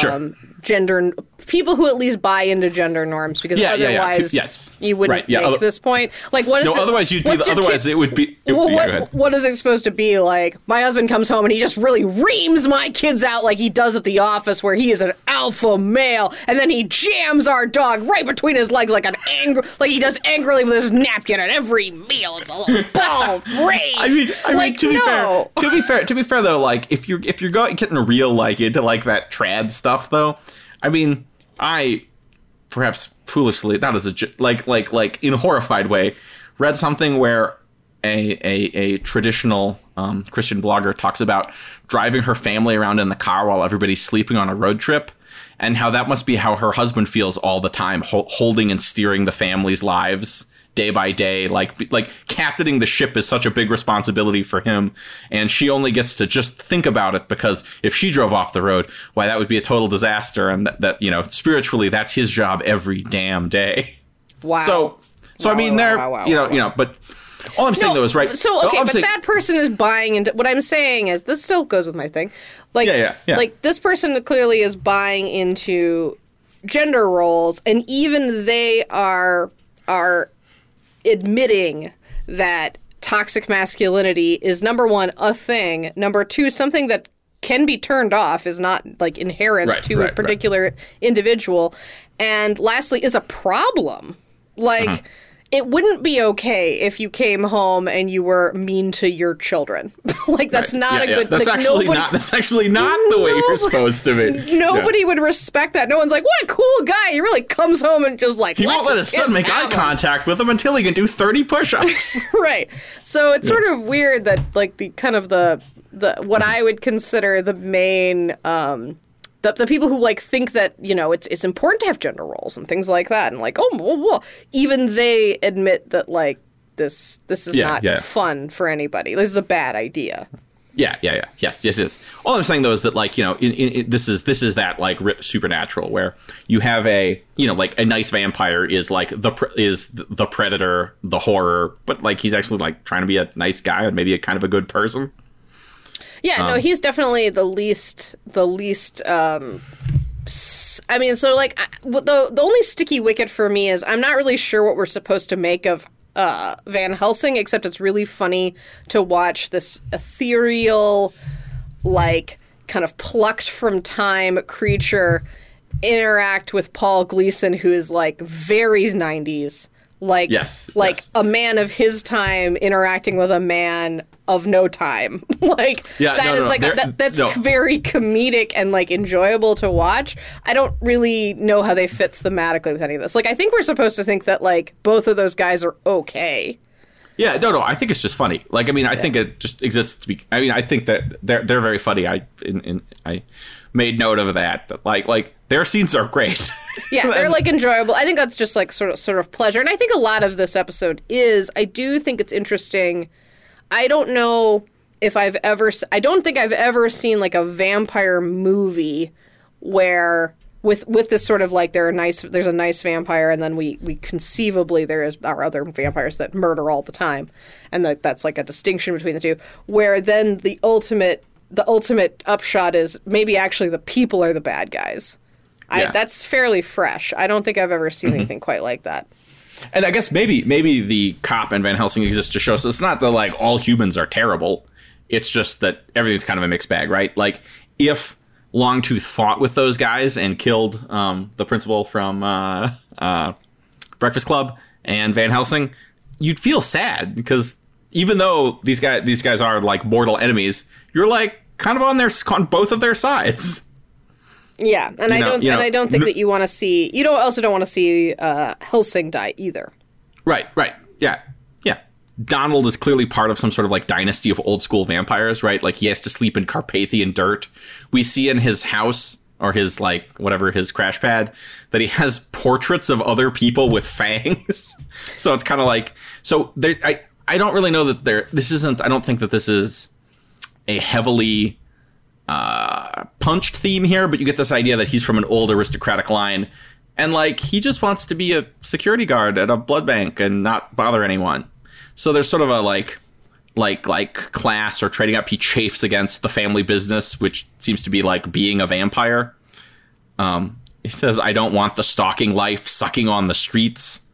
Sure. Um, gender people who at least buy into gender norms because Yeah, yeah, yeah. otherwise Yes. you wouldn't Right, yeah, make other- this point. Like what is no it, otherwise you'd be your otherwise kid- it would be it, well, yeah, what, what is it supposed to be like? My husband comes home and he just really reams my kids out like he does at the office, where he is an alpha male, and then he jams our dog right between his legs like an angry, like he does angrily with his napkin at every meal. It's a little ball rage. I mean, I mean, like, to be no. fair, to be fair, to be fair though, like if you're if you're going getting real like into like that trad stuff though, I mean, I perhaps foolishly, not as a like like like in a horrified way, read something where a a, a traditional um, Christian blogger talks about driving her family around in the car while everybody's sleeping on a road trip. And how that must be how her husband feels all the time, ho- holding and steering the family's lives day by day like like captaining the ship is such a big responsibility for him and she only gets to just think about it because if she drove off the road why that would be a total disaster and that, that you know spiritually that's his job every damn day wow. so so i mean wow, there wow, wow, you know wow, you know but all i'm saying though is right So okay, but saying- that person is buying into what I'm saying is this still goes with my thing. Like Yeah, yeah, yeah. like this person clearly is buying into gender roles and even they are are admitting that toxic masculinity is number 1 a thing, number 2 something that can be turned off is not like inherent Right, to right, a right. particular individual and lastly is a problem. Like Uh-huh. It wouldn't be okay if you came home and you were mean to your children. like that's not Yeah, a yeah. good. That's like, actually nobody, not. That's actually not the way you're supposed to be. Nobody Yeah. would respect that. No one's like, "What a cool guy!" He really comes home and just like He won't let his son make eye 'em. contact with him until he can do 30 push-ups. right. So it's sort of weird that like the kind of the the what I would consider the main um the, the people who like think that you know it's it's important to have gender roles and things like that and like oh whoa, whoa, even they admit that like this this is Yeah, not yeah. fun for anybody. This is a bad idea. yeah, yeah, yeah. Yes, yes, yes. All I'm saying though is that like you know, in, in, in- this is this is that like supernatural where you have a you know like a nice vampire is like the is the predator, the horror, but like he's actually like trying to be a nice guy and maybe a kind of a good person. Yeah, Um, no, he's definitely the least the least um I mean, so like I, the the only sticky wicket for me is I'm not really sure what we're supposed to make of uh Van Helsing except it's really funny to watch this ethereal like kind of plucked from time creature interact with Paul Gleason who is like very 90s like Yes, like yes. a man of his time interacting with a man of no time like Yeah, that no, is no, like there- that, that's no. very comedic and like enjoyable to watch i don't really know how they fit thematically with any of this like i think we're supposed to think that like both of those guys are okay Yeah, no, no. I think it's just funny. Like, I mean, I think it just exists to be. I mean, I think that they're they're very funny. I in, in I made note of that. That like like their scenes are great. yeah they're like enjoyable i think that's just like sort of sort of pleasure and i think a lot of this episode is i do think it's interesting i don't know if i've ever I don't think i've ever seen like a vampire movie where with with this sort of like there are nice there's a nice vampire and then we we conceivably there is our other vampires that murder all the time and that that's like a distinction between the two where then the ultimate the ultimate upshot is maybe actually the people are the bad guys I, Yeah. that's fairly fresh. I don't think I've ever seen anything quite like that. and I guess maybe maybe the cop and Van Helsing exists to show us it's not that like all humans are terrible. It's just that everything's kind of a mixed bag, right? Like if Longtooth fought with those guys and killed um, the principal from uh, uh, Breakfast Club and Van Helsing, you'd feel sad because even though these guys these guys are like mortal enemies, you're like kind of on their on both of their sides. Yeah, and I know- don't you and know, I don't think n- that you want to see you don't also don't want to see uh, Helsing die either. Right, right. Yeah. Yeah. Donald is clearly part of some sort of like dynasty of old school vampires, right? Like he has to sleep in Carpathian dirt. We see in his house or his like whatever his crash pad that he has portraits of other people with fangs. so it's kind of like so there I I don't really know that there this isn't I don't think that this is a heavily uh, punched theme here, but you get this idea that he's from an old aristocratic line, and like he just wants to be a security guard at a blood bank and not bother anyone. So there's sort of a like, like like class or trading up. He chafes against the family business, which seems to be like being a vampire. Um, he says, "I don't want the stalking life, sucking on the streets."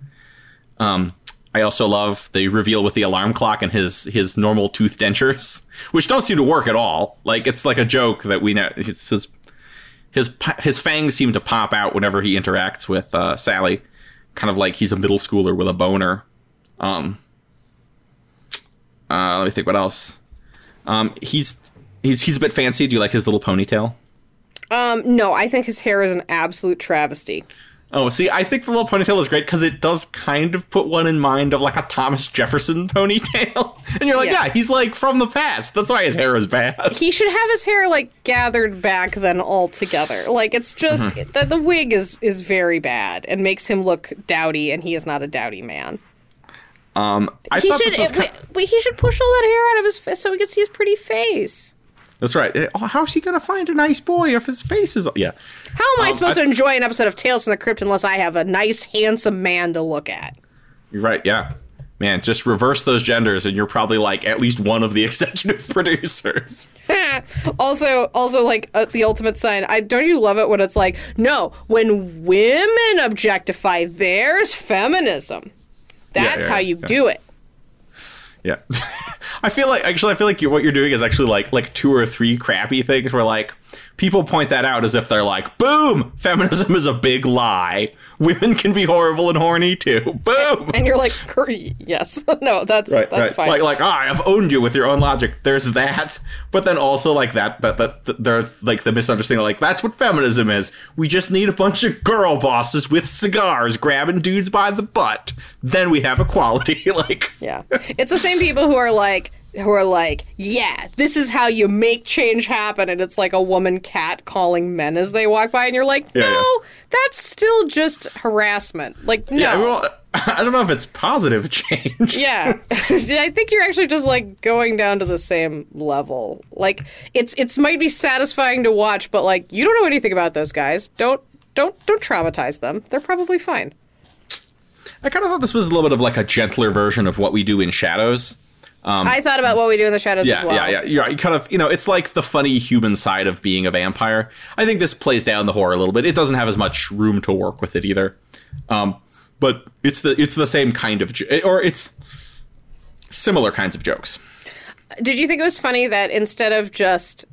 Um, I also love the reveal with the alarm clock and his his normal tooth dentures, which don't seem to work at all. Like it's like a joke that we know. His his his fangs seem to pop out whenever he interacts with uh, Sally, kind of like he's a middle schooler with a boner. Um, uh, let me think. What else? Um, he's he's he's a bit fancy. Do you like his little ponytail? Um, no, I think his hair is an absolute travesty. Oh, see, I think the little ponytail is great because it does kind of put one in mind of like a Thomas Jefferson ponytail, and you're like, Yeah. yeah, he's like from the past. That's why his hair is bad. He should have his hair like gathered back then altogether. Like it's just Mm-hmm. the, the wig is is very bad and makes him look dowdy, and he is not a dowdy man. I He thought should this was kind he should push all that hair out of his face so we can see his pretty face. That's right. Eh, oh, How's he gonna find a nice boy if his face is? Yeah, How am I Um, supposed I- to enjoy an episode of Tales from the Crypt unless I have a nice, handsome man to look at? you're right. Yeah, man, just reverse those genders, and you're probably like at least one of the executive producers. also, also like uh, the ultimate sign. I don't you love it when it's like, no, when women objectify, there's feminism. That's yeah, how you yeah. do it. Yeah, I feel like actually, I feel like you what you're doing is actually like like two or three crappy things where like people point that out as if they're like, boom, feminism is a big lie. Women can be horrible and horny too. Boom. And you're like, yes, no, that's Right, that's right. fine. Like, like, ah, I've owned you with your own logic. There's that, but then also like that, that, that, that they're like the misunderstanding. Like that's what feminism is. We just need a bunch of girl bosses with cigars grabbing dudes by the butt. Then we have equality. like, Yeah. It's the same people who are like who are like, yeah, this is how you make change happen and it's like a woman cat calling men as they walk by and you're like, "No, Yeah, yeah. that's still just harassment." Like, no. yeah, I, well, I don't know if it's positive change. yeah. I think you're actually just like going down to the same level. Like it's it's might be satisfying to watch, but like you don't know anything about those guys. Don't don't don't traumatize them. They're probably fine. I kind of thought this was a little bit of like a gentler version of what we do in Shadows. I thought about what we do in the shadows Um, Yeah, as well. yeah, yeah. Right. You kind of, you know, it's like the funny human side of being a vampire. I think this plays down the horror a little bit. It doesn't have as much room to work with it either. Um, but it's the it's the same kind of, jo- or it's similar kinds of jokes. Did you think it was funny that instead of just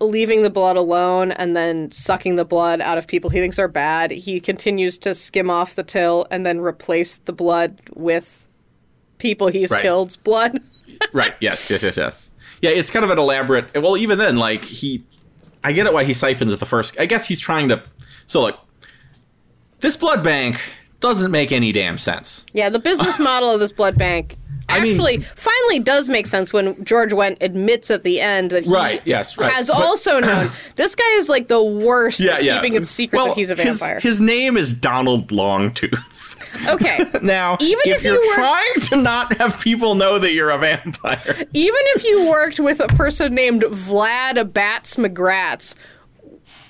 leaving the blood alone and then sucking the blood out of people he thinks are bad, he continues to skim off the till and then replace the blood with people he's Right. killed's blood? right. Yes. Yes. Yes. Yes. Yeah. It's kind of an elaborate. Well, even then, like he, I get it why he siphons at the first. I guess he's trying to. So look, this blood bank doesn't make any damn sense. Yeah, the business model of this blood bank I mean- actually finally does make sense when George Wendt admits at the end that he Right, yes, right. has But- also known this guy is like the worst Yeah. at Yeah. keeping it secret Well, that he's a his- vampire. His, name is Donald Longtooth. Okay. Now, Even if, if you you're were- trying to not have people know that you're a vampire, Even if you worked with a person named Vlad Bats McGratz,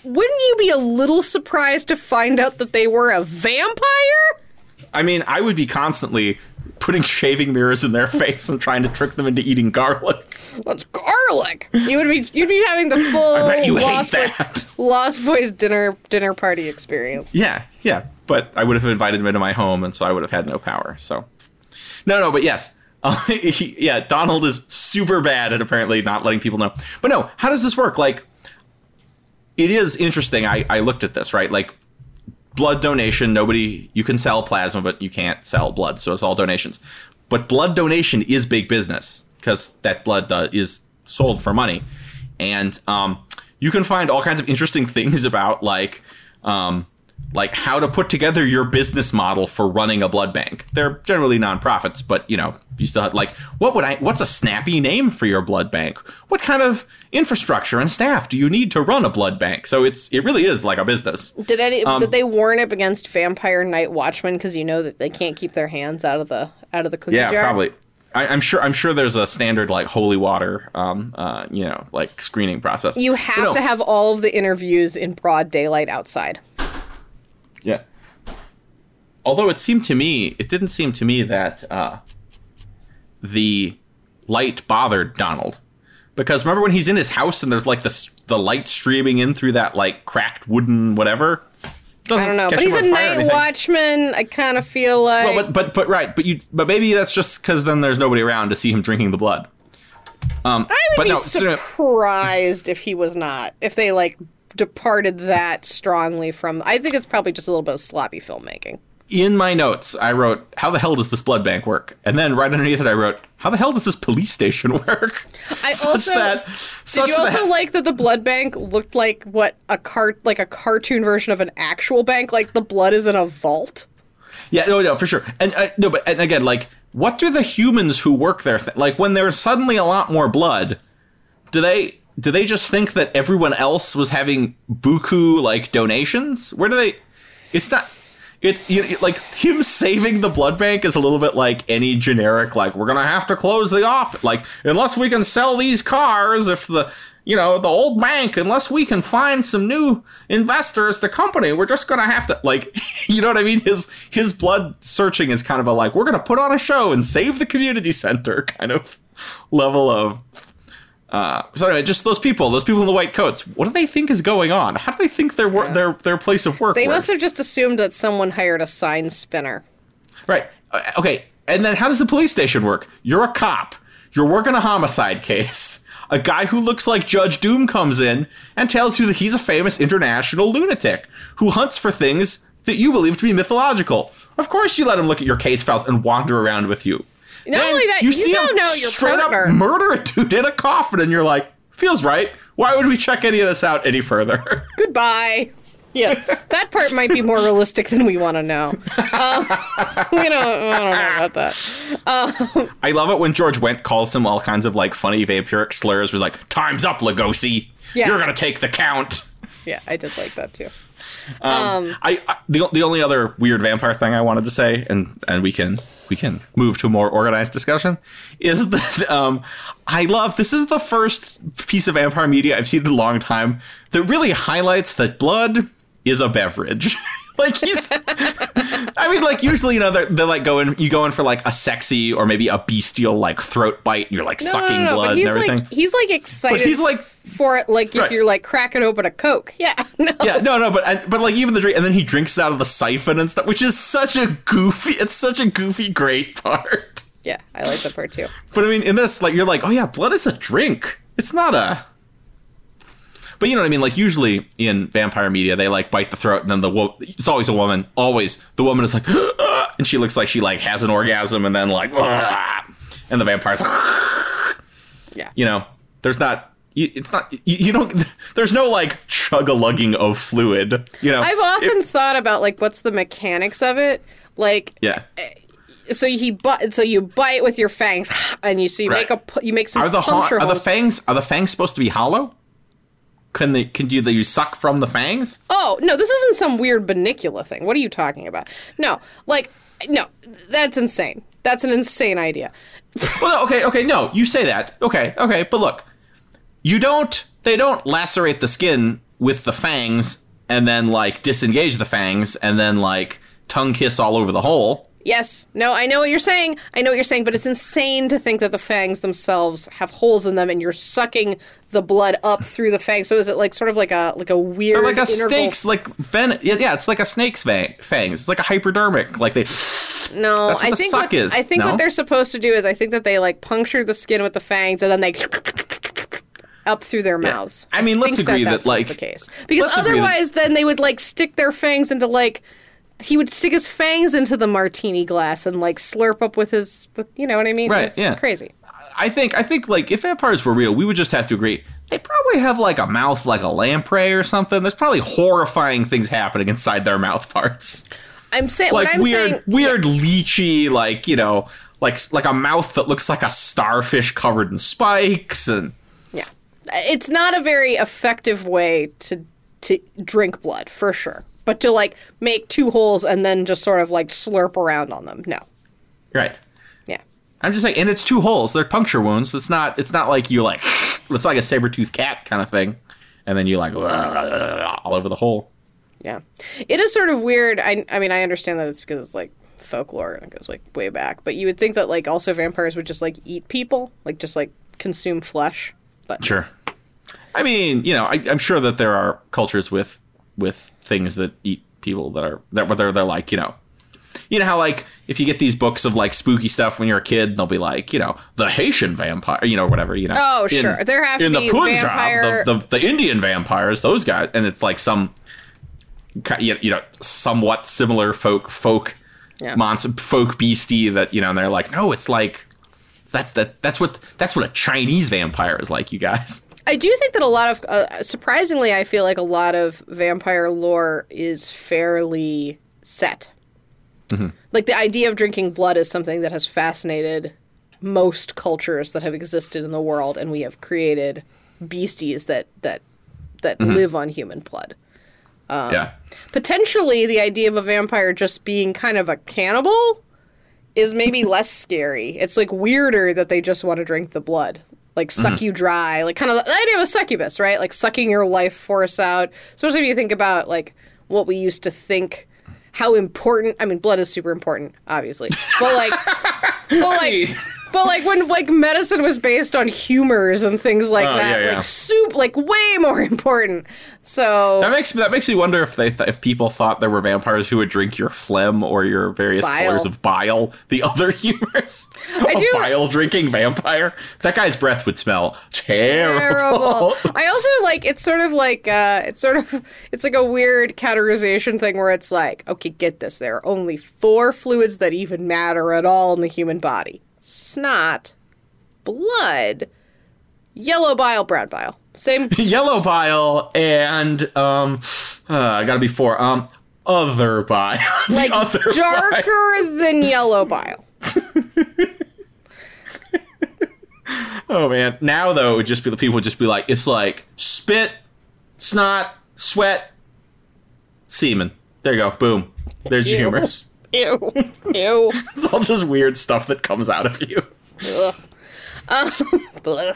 wouldn't you be a little surprised to find out that they were a vampire? I mean, I would be constantly putting shaving mirrors in their face and trying to trick them into eating garlic. What's garlic? You would be you'd be having the full bet you hate Lost Boys. Lost Boys dinner dinner party experience. Yeah, yeah. But I would have invited them into my home, and so I would have had no power. So, no, no. But yes, uh, he, yeah. Donald is super bad at apparently not letting people know. But no, how does this work? Like, it is interesting. I I looked at this right, like. Blood donation, nobody, you can sell plasma, but you can't sell blood, so it's all donations. But blood donation is big business because that blood uh, is sold for money. And um, you can find all kinds of interesting things about like um, like how to put together your business model for running a blood bank. They're generally nonprofits, but you know, you still have like what would I what's a snappy name for your blood bank? What kind of infrastructure and staff do you need to run a blood bank? So it's it really is like a business. Did any Um, did they warn up against vampire night watchmen because you know that they can't keep their hands out of the out of the cookie Yeah, jar? probably. I, I'm sure. I'm sure there's a standard like holy water, um, uh, you know, like screening process. You have to have all of the interviews in broad daylight outside. Yeah. Although it seemed to me, it didn't seem to me that uh, the light bothered Donald, because remember when he's in his house and there's like the the light streaming in through that like cracked wooden whatever. I don't know, but he's a night watchman. I kind of feel like Well, but but but right, but you but maybe that's just because then there's nobody around to see him drinking the blood. Um, I would be no, so- surprised if he was not. If they like departed that strongly from. I think it's probably just a little bit of sloppy filmmaking. In my notes, I wrote, "How the hell does this blood bank work?" And then right underneath it, I wrote, "How the hell does this police station work?" I such also- that, Did you also that, like that the blood bank looked like what a cart like a cartoon version of an actual bank? Like the blood is in a vault. yeah, no, no, for sure. And uh, no, but and again, like, what do the humans who work there th- like when there's suddenly a lot more blood? Do they do they just think that everyone else was having buku like donations? Where do they? It's not. It's you know, like him saving the blood bank is a little bit like any generic like we're gonna have to close the off like unless we can sell these cars if the you know the old bank unless we can find some new investors the company we're just gonna have to like you know what I mean? His his blood searching is kind of a like we're gonna put on a show and save the community center kind of level of uh, so anyway, just those people, those people in the white coats. What do they think is going on? How do they think their wor- their their place of work? They works? must have just assumed that someone hired a sign spinner. Right. Uh, Okay. And then how does the police station work? You're a cop. You're working a homicide case. a guy who looks like Judge Doom comes in and tells you that he's a famous international lunatic who hunts for things that you believe to be mythological. Of course, you let him look at your case files and wander around with you. Not only that, you don't know your straight partner. up murder a dude in a coffin, and you're like, feels right. Why would we check any of this out any further? Goodbye. Yeah, that part might be more realistic than we want to know. Uh, we don't, I don't know about that. I love it when George Wendt calls him all kinds of like funny vampiric slurs. Was like, "Time's up, Lugosi. Yeah. You're gonna take the count." Yeah, I did like that too. I, I the, the only other weird vampire thing I wanted to say, and and we can we can move to a more organized discussion, is that um, I love this is the first piece of vampire media I've seen in a long time that really highlights that blood is a beverage. like he's, I mean, like usually you know they're, they're like going you go in for like a sexy or maybe a bestial like throat bite, and you're like No, sucking no, no, blood and everything. like he's like excited. But he's like- for it, like if you're like cracking open a coke. Yeah, no. yeah, no, no, but but like even the drink, and then he drinks it out of the siphon and stuff, which is such a goofy. It's such a goofy, great part. yeah, I like that part too. But I mean, in this, like, you're like, oh yeah, blood is a drink. It's not a. But you know what I mean? Like usually in vampire media, they like bite the throat, and then the wo- it's always a woman. Always the woman is like, "Ah," and she looks like she like has an orgasm, and then like, "Ah," and the vampire's like, Yeah, you know, there's not. It's not. You, you don't. There's no like chug a lugging of fluid. You know. I've often thought about like what's the mechanics of it. Like, yeah. so he bite, so you bite with your fangs, and you so you Right. make a you make some Are the ha- puncture are the fangs are the fangs supposed to be hollow? Can they can you you suck from the fangs? Oh, no, this isn't some weird Bunnicula thing. What are you talking about? No, like, no, that's insane. That's an insane idea. Well, okay, okay, no, you say that. Okay, okay, but look, you don't. They don't lacerate the skin with the fangs and then like disengage the fangs and then like tongue kiss all over the hole. Yes, no, I know what you're saying. I know what you're saying, but it's insane to think that the fangs themselves have holes in them and you're sucking the blood up through the fangs. So is it like sort of like a like a weird They're like a interval- snake's like ven. Yeah, yeah, it's like a snake's fang- fangs. It's like a hypodermic. Like they. No, That's what I the think suck what, is, I think no? what they're supposed to do is I think that they like puncture the skin with the fangs and then they up through their mouths. I mean, I let's agree that, that's what's like- the case because let's that- otherwise then they would like stick their fangs into like he would stick his fangs into the martini glass and like slurp up with his with you know what I mean? Right, It's yeah. crazy. I think I think like if vampires were real, we would just have to agree they probably have like a mouth like a lamprey or something. There's probably horrifying things happening inside their mouth parts, I'm saying like what I'm weird, saying. weird leechy, like you know, like like a mouth that looks like a starfish covered in spikes, and Yeah, it's not a very effective way to to drink blood for sure. But to like make two holes and then just sort of like slurp around on them, no. right. Yeah. I'm just saying, and it's two holes. They're puncture wounds. It's not. It's not like you like. It's like a saber toothed cat kind of thing, and then you like all over the hole. Yeah. It is sort of weird. I I mean, I understand that it's because it's like folklore and it goes like way back, but you would think that like also vampires would just like eat people, like just like consume flesh. But Sure. I mean, you know, I, I'm sure that there are cultures with with things that eat people that are that whether they're like you know, you know how like if you get these books of like spooky stuff when you're a kid, they'll be like you know the Haitian vampire, you know whatever you know. Oh, sure. There have to in be the Punjab, vampire- the, the the Indian vampires, those guys, and it's like some you you know somewhat similar folk folk Yeah. monster folk beastie that you know and they're like no it's like that's that that's what that's what a Chinese vampire is like you guys. I do think that a lot of, uh, surprisingly, I feel like a lot of vampire lore is fairly set. Like the idea of drinking blood is something that has fascinated most cultures that have existed in the world, and we have created beasties that that that live on human blood. Um, yeah. Potentially, the idea of a vampire just being kind of a cannibal is maybe less scary. It's like weirder that they just want to drink the blood, like suck mm-hmm. you dry, like kind of the idea of a succubus, right? Like sucking your life force out. Especially if you think about like what we used to think how important. I mean, blood is super important, obviously, but like, but like, but like when like medicine was based on humors and things like Oh, that, yeah, yeah. like soup, like way more important. So That makes that makes me wonder if they th- if people thought there were vampires who would drink your phlegm or your various Bile. colors of bile. The other humors, I a do- bile drinking vampire. That guy's breath would smell terrible. terrible. I also like it's sort of like uh it's sort of it's like a weird categorization thing where it's like, okay, get this. There are only four fluids that even matter at all in the human body. Snot, blood, yellow bile, brown bile. Same Yellow bile and um, uh, I gotta be four. Um, other bile. Like other bile. darker than yellow bile. Oh man. Now though, it would just be the people would just be like, it's like spit, snot, sweat, semen. There you go. Boom. There's your Ew. Ew. Ew. It's all just weird stuff that comes out of you. Ugh. Um.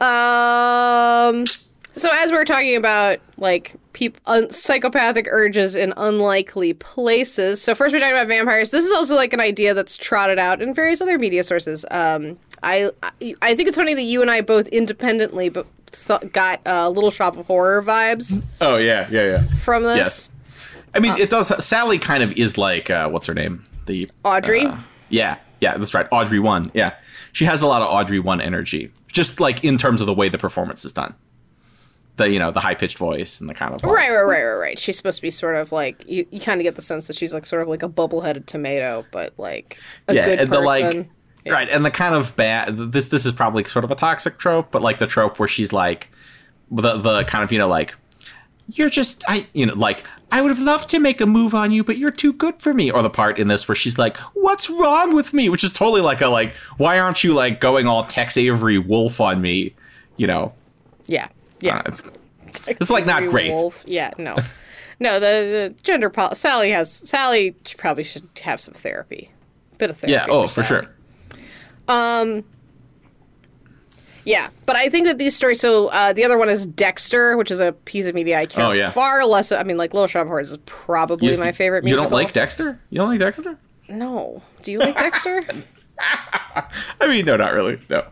Um. So as we're talking about, like peop- un- psychopathic urges in unlikely places. So first we talked about vampires. This is also like an idea that's trotted out in various other media sources. Um, I I, I think it's funny that you and I both independently but th- got uh, Little Shop of Horror vibes Oh yeah, yeah, yeah. from this. Yes. I mean, it does. Sally kind of is like uh, what's her name? The Audrey? uh, yeah, yeah, that's right. Audrey one. Yeah, she has a lot of Audrey one energy, just like in terms of the way the performance is done. The you know the high pitched voice and the kind of like- Right, right, right, right, right. She's supposed to be sort of like you. You kind of get the sense that she's like sort of like a bubble-headed tomato, but like a yeah, good and the like Yeah. right, and the kind of bad. This this is probably sort of a toxic trope, but like the trope where she's like the the kind of you know like you're just I you know like I would have loved to make a move on you, but you're too good for me. Or the part in this where she's like, "What's wrong with me?" Which is totally like a like, why aren't you like going all Tex Avery wolf on me? You know, Yeah, yeah. Uh, it's, it's like not great. Wolf. Yeah, no, no. The, the gender pol- Sally has Sally probably should have some therapy, bit of therapy. Yeah. Oh, for Sally. sure. Yeah, but I think that these stories. So uh, the other one is Dexter, which is a piece of media I care Oh, yeah. far less. I mean, like Little Shop of Horrors is probably my favorite. You Musical. don't like Dexter? You don't like Dexter? No. Do you like Dexter? I mean, no, not really. No.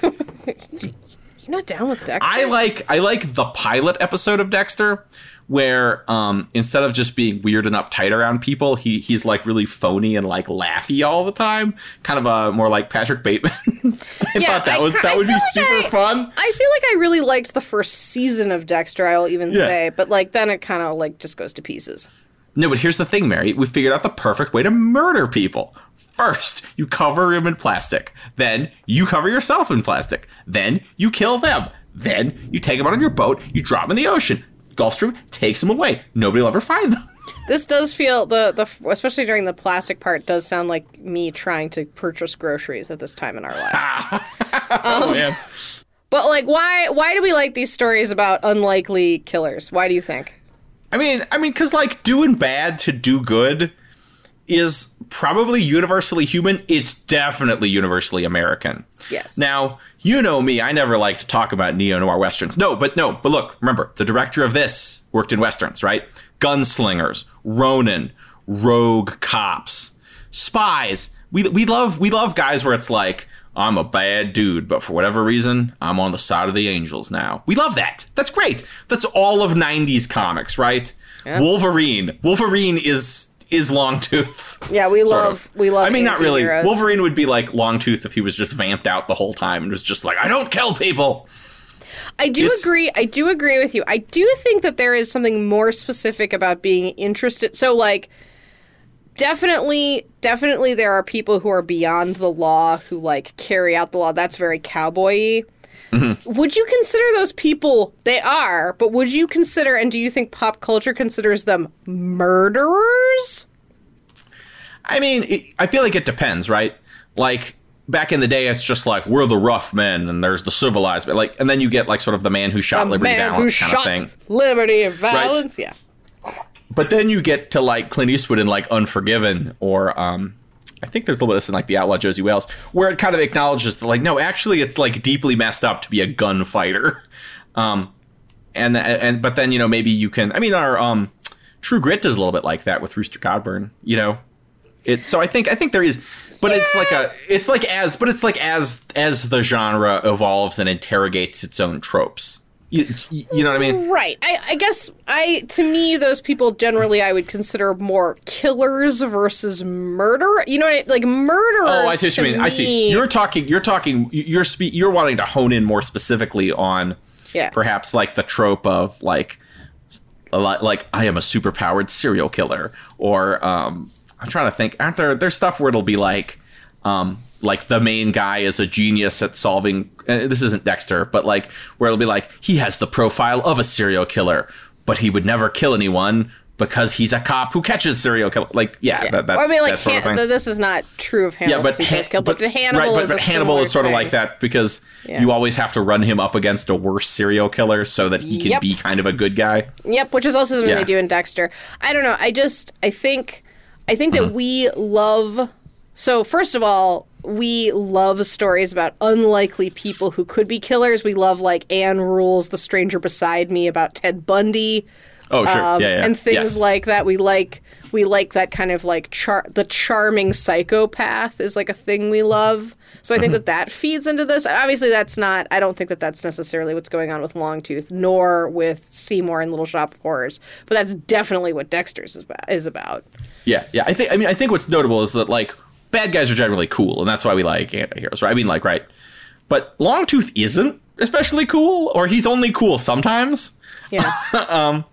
You're not down with Dexter. I like I like the pilot episode of Dexter where um instead of just being weird and uptight around people, he he's like really phony and like laughy all the time. Kind of a more like Patrick Bateman. I Yeah, thought that I was that I would be feel super I- fun. I feel like I really liked the first season of Dexter. I'll even Yeah. say, but like then it kind of like just goes to pieces. No, but here's the thing, Mary. We figured out the perfect way to murder people. First, you cover him in plastic. Then you cover yourself in plastic. Then you kill them. Then you take them out on your boat. You drop them in the ocean. Gulfstream takes them away. Nobody will ever find them. This does feel the the especially during the plastic part does sound like me trying to purchase groceries at this time in our lives. Oh man. but like why why do we like these stories about unlikely killers? Why do you think? I mean, I mean, because like doing bad to do good is probably universally human. It's definitely universally American. Yes. Now, you know me, I never like to talk about neo noir westerns. No, but no, but look, remember, the director of this worked in westerns, right? Gunslingers, Ronin, rogue cops, spies. We we love we love guys where it's like I'm a bad dude, but for whatever reason, I'm on the side of the angels now. We love that. That's great. That's all of 90s comics, right? Wolverine. Wolverine is is Longtooth. Yeah, we love of. we love I mean, not really. Wolverine would be like Longtooth if he was just vamped out the whole time and was just like, I don't kill people. I do It's- agree. I do agree with you. I do think that there is something more specific about being interested. So, like, definitely, definitely, there are people who are beyond the law who like carry out the law. That's very cowboy-y. Mm-hmm. Would you consider those people? They are, but would you consider? And do you think pop culture considers them murderers? I mean, it, I feel like it depends, right? Like back in the day, it's just like we're the rough men and there's the civilized, but like, and then you get like sort of the man who shot A Liberty man who kind shot of thing. liberty and violence. Yeah. But then you get to like Clint Eastwood in like Unforgiven, or um, I think there's a little bit of this in like The Outlaw Josey Wales, where it kind of acknowledges that like no, actually, it's like deeply messed up to be a gunfighter. Um, and and but then you know maybe you can. I mean, our um, True Grit does a little bit like that with Rooster Cogburn. You know, it. So I think I think there is, but it's like a it's like as but it's like as as the genre evolves and interrogates its own tropes. You, you know what I mean? Right. I, I guess I to me those people generally I would consider more killers versus murder. You know what I, like murderers. Oh, I see what you mean. I see. me- You're talking. You're talking. You're spe- You're wanting to hone in more specifically on, Yeah. perhaps like the trope of like, a lot, like I am a superpowered serial killer, or um, I'm trying to think. Aren't there? There's stuff where it'll be like, um, like the main guy is a genius at solving. Uh, this isn't Dexter, but like where it'll be like he has the profile of a serial killer, but he would never kill anyone. Because he's a cop who catches serial killer, like yeah, That, that's Well, I mean, like that sort of Han- this is not true of Hannibal. Yeah, but, does kill, but, Hannibal right, but, is but Hannibal is sort similar of like that because Yeah. you always have to run him up against a worse serial killer so that he can Yep. be kind of a good guy. Yep, which is also something Yeah. they do in Dexter. I don't know. I just I think I think that Mm-hmm. we love so first of all, we love stories about unlikely people who could be killers. We love like Ann Rule's The Stranger Beside Me about Ted Bundy. Oh, sure, um, yeah, yeah, and things yes. like that. We like we like that kind of like char- the charming psychopath is like a thing we love. So I Mm-hmm. think that that feeds into this. Obviously, that's not. I don't think that that's necessarily what's going on with Longtooth, nor with Seymour and Little Shop of Horrors. But that's definitely what Dexter's is about. Is about. Yeah, yeah. I think. I mean, I think what's notable is that like bad guys are generally cool, and that's why we like anti-heroes, right? I mean, like, right. But Longtooth isn't especially cool, or he's only cool sometimes. Yeah. Um,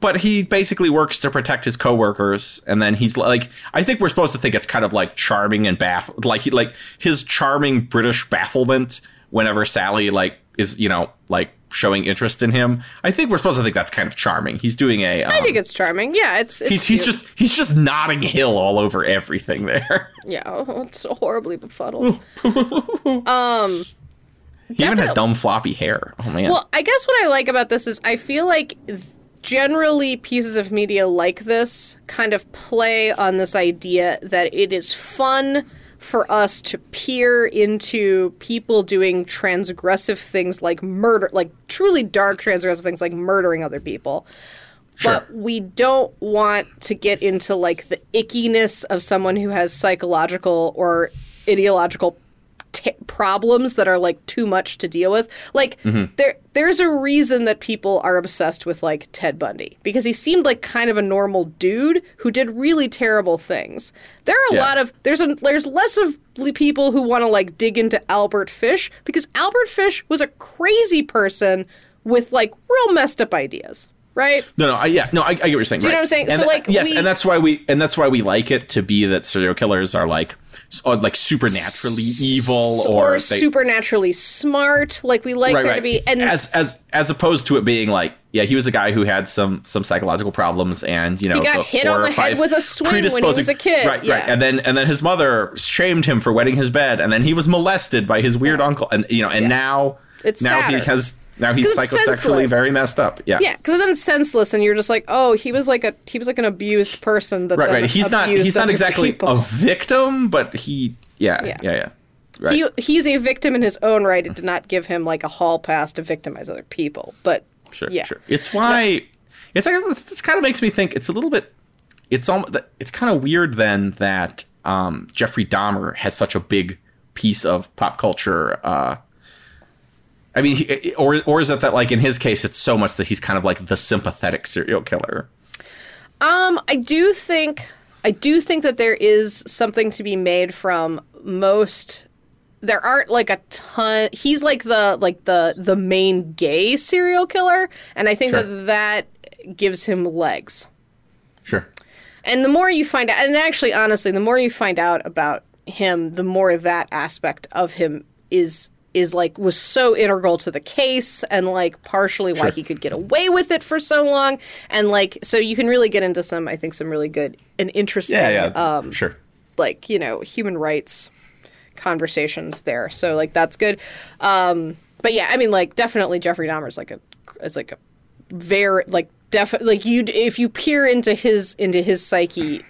but he basically works to protect his coworkers, and then he's like, I think we're supposed to think it's kind of like charming and baff, like he like his charming British bafflement whenever Sally like is you know like showing interest in him. I think we're supposed to think that's kind of charming. He's doing a. Um, I think it's charming. Yeah, it's. it's he's he's just he's just Notting Hill all over everything there. yeah. Oh, it's horribly befuddled. Um. He even has dumb floppy hair. Oh man. Well, I guess what I like about this is I feel like generally pieces of media like this kind of play on this idea that it is fun for us to peer into people doing transgressive things like murder, like truly dark transgressive things like murdering other people. Sure. But we don't want to get into like the ickiness of someone who has psychological or ideological t- problems that are like too much to deal with. Like Mm-hmm. there there's a reason that people are obsessed with like Ted Bundy because he seemed like kind of a normal dude who did really terrible things. There are a Yeah. lot of there's a there's less of people who want to like dig into Albert Fish because Albert Fish was a crazy person with like real messed up ideas, right? No, no, I, yeah, no, I, I get what you're saying. Do you know what I'm saying? And So, th- like, yes, we- and that's why we, and that's why we like it to be that serial killers are like, or uh, like supernaturally evil, or, or they, supernaturally smart. Like we like right, there right. to be and as as as opposed to it being like, yeah, he was a guy who had some some psychological problems, and you know, He got hit on the head with a swing when he was a kid, right, yeah. right, and then and then his mother shamed him for wetting his bed, and then he was molested by his weird uncle, and you know, and now It's now he has now he's psychosexually senseless. very messed up. Yeah, Yeah, because then it's senseless, and you're just like, oh, he was like a he was like an abused person that right, right. He's not he's not exactly people. a victim, but he yeah yeah Yeah. yeah. Right. He, he's a victim in his own right. It did not give him like a hall pass to victimize other people, but Sure, yeah, sure. It's why it's like this kind of makes me think it's a little bit. It's almost it's kind of weird then that um, Jeffrey Dahmer has such a big piece of pop culture. Uh, I mean, he, or or is it that like in his case, it's so much that he's kind of like the sympathetic serial killer. Um, I do think I do think that there is something to be made from most there aren't like a ton he's like the like the the main gay serial killer and I think Sure. that that gives him legs. Sure. And the more you find out and actually honestly the more you find out about him the more that aspect of him is is like was so integral to the case and like partially why Sure. he could get away with it for so long and like so you can really get into some I think some really good and interesting um sure. like you know human rights conversations there so like that's good um but yeah i mean like definitely jeffrey dahmer's like a it's like a very like definitely like you if you peer into his into his psyche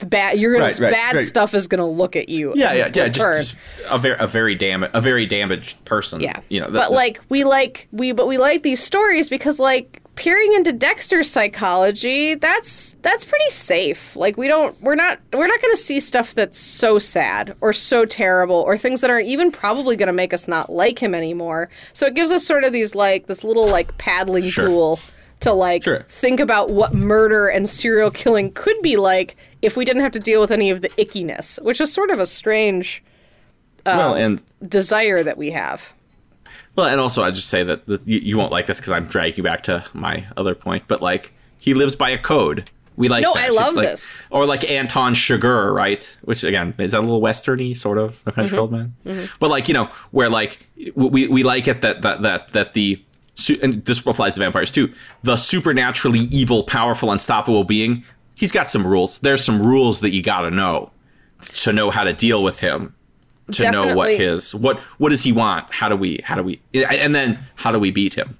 the bad you're gonna Right, right, bad right. stuff is gonna look at you Yeah, yeah, yeah. Just, just a very a very dam a very damaged person. Yeah. You know. but like we like we but we like these stories because like peering into Dexter's psychology, that's that's pretty safe. Like we don't we're not we're not going to see stuff that's so sad or so terrible or things that are even probably going to make us not like him anymore. So it gives us sort of these like this little like paddling Sure. pool to like Sure. think about what murder and serial killing could be like if we didn't have to deal with any of the ickiness, which is sort of a strange um, well, and desire that we have. well, and also I just say that the, you, you won't like this because I'm dragging you back to my other point, but like he lives by a code. We like No, that I love Like- this. Or like Anton Chigurh, right? Which again is that a little westerny sort of a country mm-hmm. old man, mm-hmm. but like you know where like we we like it that that that that the su- and this applies to vampires too. The supernaturally evil, powerful, unstoppable being. He's got some rules. There's some rules that you got to know to know how to deal with him to know what his what what does he want how do we how do we and then how do we beat him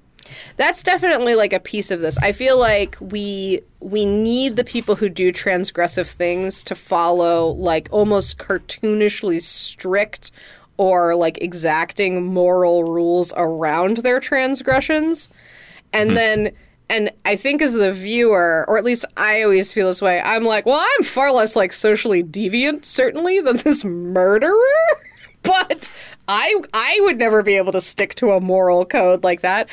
That's definitely like a piece of this. I feel like we we need the people who do transgressive things to follow like almost cartoonishly strict or like exacting moral rules around their transgressions. And mm-hmm. then and I think as the viewer, or at least I always feel this way, I'm like, well, I'm far less like socially deviant, certainly, than this murderer. But I I would never be able to stick to a moral code like that.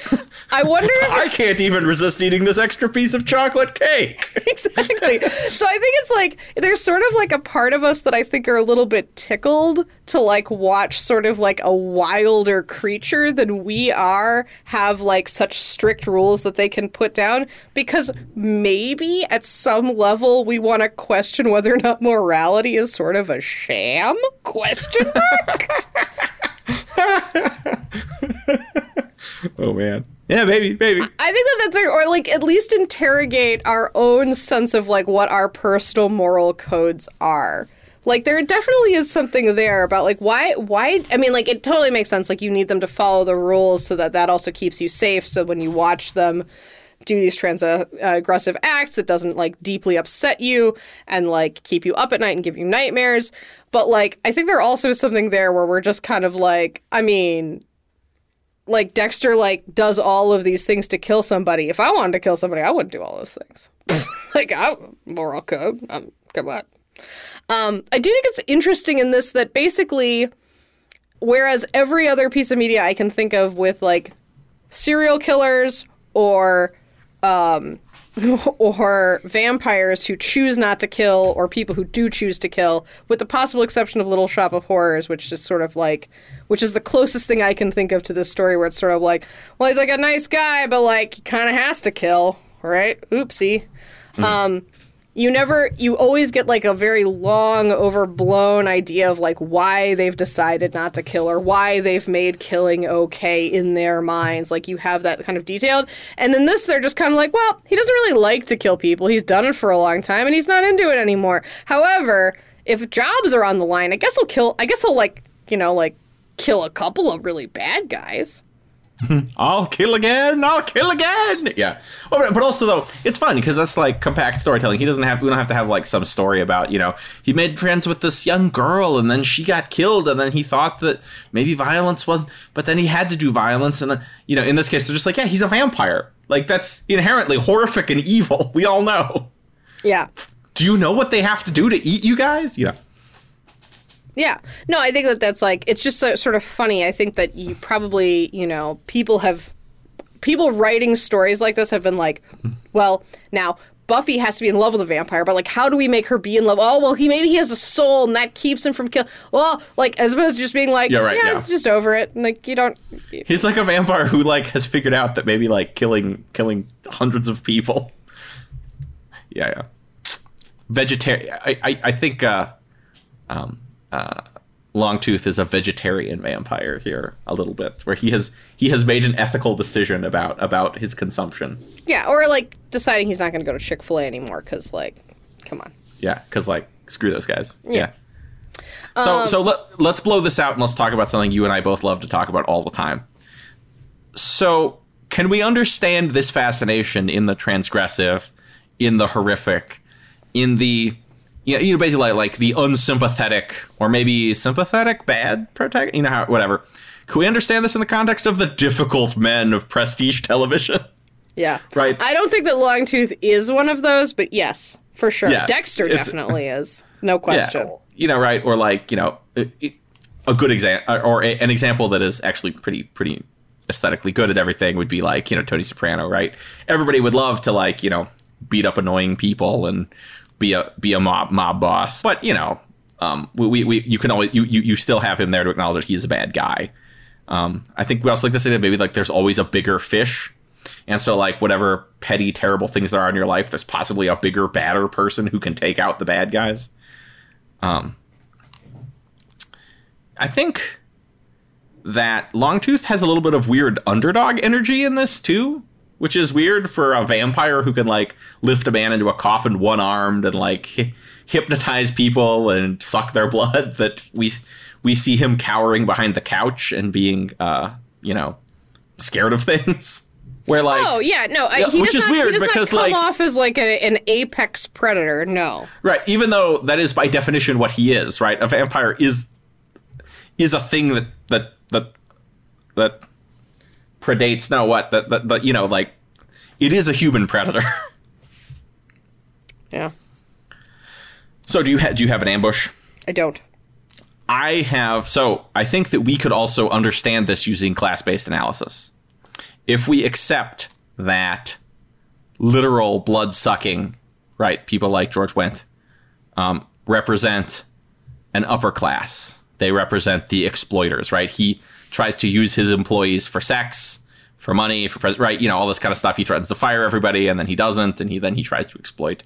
I wonder if i can't even resist eating this extra piece of chocolate cake exactly. So I think it's like there's sort of like a part of us that I think are a little bit tickled to like watch sort of like a wilder creature than we are have like such strict rules that they can put down because maybe at some level we want to question whether or not morality is sort of a sham? Question mark. oh man. Yeah maybe maybe I think that that's or like at least interrogate our own sense of like what our personal moral codes are. Like there definitely is something there about like why why I mean like it totally makes sense. Like you need them to follow the rules so that that also keeps you safe. So when you watch them do these trans uh, aggressive acts it doesn't like deeply upset you and like keep you up at night and give you nightmares but like I think there also is something there where we're just kind of like I mean like Dexter like does all of these things to kill somebody. If I wanted to kill somebody, I wouldn't do all those things. like I moral code. Um, come on. Um, I do think it's interesting in this that basically, whereas every other piece of media I can think of with like serial killers or um, or vampires who choose not to kill or people who do choose to kill with the possible exception of little shop of horrors which is sort of like which is the closest thing i can think of to this story where it's sort of like well he's like a nice guy but like he kind of has to kill right? Oopsie. Um you never you always get like a very long overblown idea of like why they've decided not to kill or why they've made killing okay in their minds. Like you have that kind of detailed. And in this they're just kind of like well he doesn't really like to kill people. He's done it for a long time and he's not into it anymore. However if jobs are on the line i guess he'll kill i guess he'll like you know like kill a couple of really bad guys I'll kill again. I'll kill again. Yeah. Oh, but- also though, it's fun because that's like compact storytelling. He doesn't have. We don't have to have like some story about you know he made friends with this young girl and then she got killed and then he thought that maybe violence was, but then he had to do violence and then you know in this case they're just like yeah he's a vampire. Like that's inherently horrific and evil. We all know. yeah Do you know what they have to do to eat you guys? Know. Yeah. No, I think that that's like it's just so, sort of funny. I think that you probably, you know, people have people writing stories like this have been like, well, now Buffy has to be in love with a vampire, but like how do we make her be in love? Oh, well, he maybe he has a soul and that keeps him from kill. Well, like as opposed to just being like, Yeah, right, yeah, yeah. it's just over it. And, like you don't He's like a vampire who like has figured out that maybe like killing killing hundreds of people. Yeah, yeah. Vegetarian. I, I I think uh, um uh, Longtooth is a vegetarian vampire here a little bit, where he has he has made an ethical decision about about his consumption. Yeah, or like deciding he's not going to go to Chick-fil-A anymore cuz like come on. Yeah, because like screw those guys. Yeah. So so let let's blow this out and let's talk about something you and I both love to talk about all the time. So can we understand this fascination in the transgressive, in the horrific, in the you know, you know basically like, like the unsympathetic or maybe sympathetic bad protagonist, you know how whatever. Can we understand this in the context of the difficult men of prestige television? Yeah. Right. I don't think that Longtooth is one of those, but yes, for sure. Yeah, Dexter definitely is. No question. Yeah, you know, right? Or like, you know, a, a good example, or a, an example that is actually pretty, pretty aesthetically good at everything would be like, you know, Tony Soprano, right? Everybody would love to like, you know, beat up annoying people and be a be a mob mob boss, but you know, um, we, we, you can always you, you you still have him there to acknowledge he is a bad guy. Um, I think we also like this idea maybe like there's always a bigger fish. And so, like, whatever petty, terrible things there are in your life, there's possibly a bigger, badder person who can take out the bad guys. Um, I think that Longtooth has a little bit of weird underdog energy in this too, which is weird for a vampire who can like lift a man into a coffin one armed and like hy- hypnotize people and suck their blood. That we we see him cowering behind the couch and being, uh, you know, scared of things. Where like Oh yeah, no, he which is not, weird he does because, not come like- off as like a, an apex predator. No, Right, even though that is by definition what he is, right? A vampire is is a thing that that that that predates no what that that, that you know like it is a human predator. yeah, so do you ha- do you have an ambush? I don't. I have so I think that we could also understand this using class-based analysis. If we accept that literal blood sucking, right, people like George Wendt um, represent an upper class. They represent the exploiters, right? He tries to use his employees for sex, for money, for pres- right, you know, all this kind of stuff. He threatens to fire everybody, and then he doesn't, and he then he tries to exploit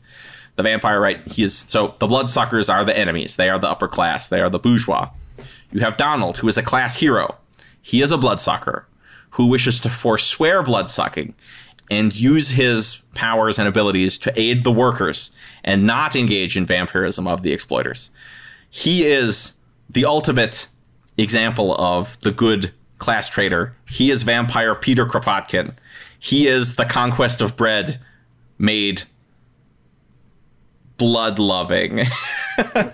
the vampire, right? He is so the bloodsuckers are the enemies. They are the upper class. They are the bourgeois. You have Donald, who is a class hero. He is a bloodsucker who wishes to forswear bloodsucking and use his powers and abilities to aid the workers and not engage in vampirism of the exploiters. He is the ultimate example of the good class trader. He is vampire Peter Kropotkin. He is the conquest of bread made blood loving.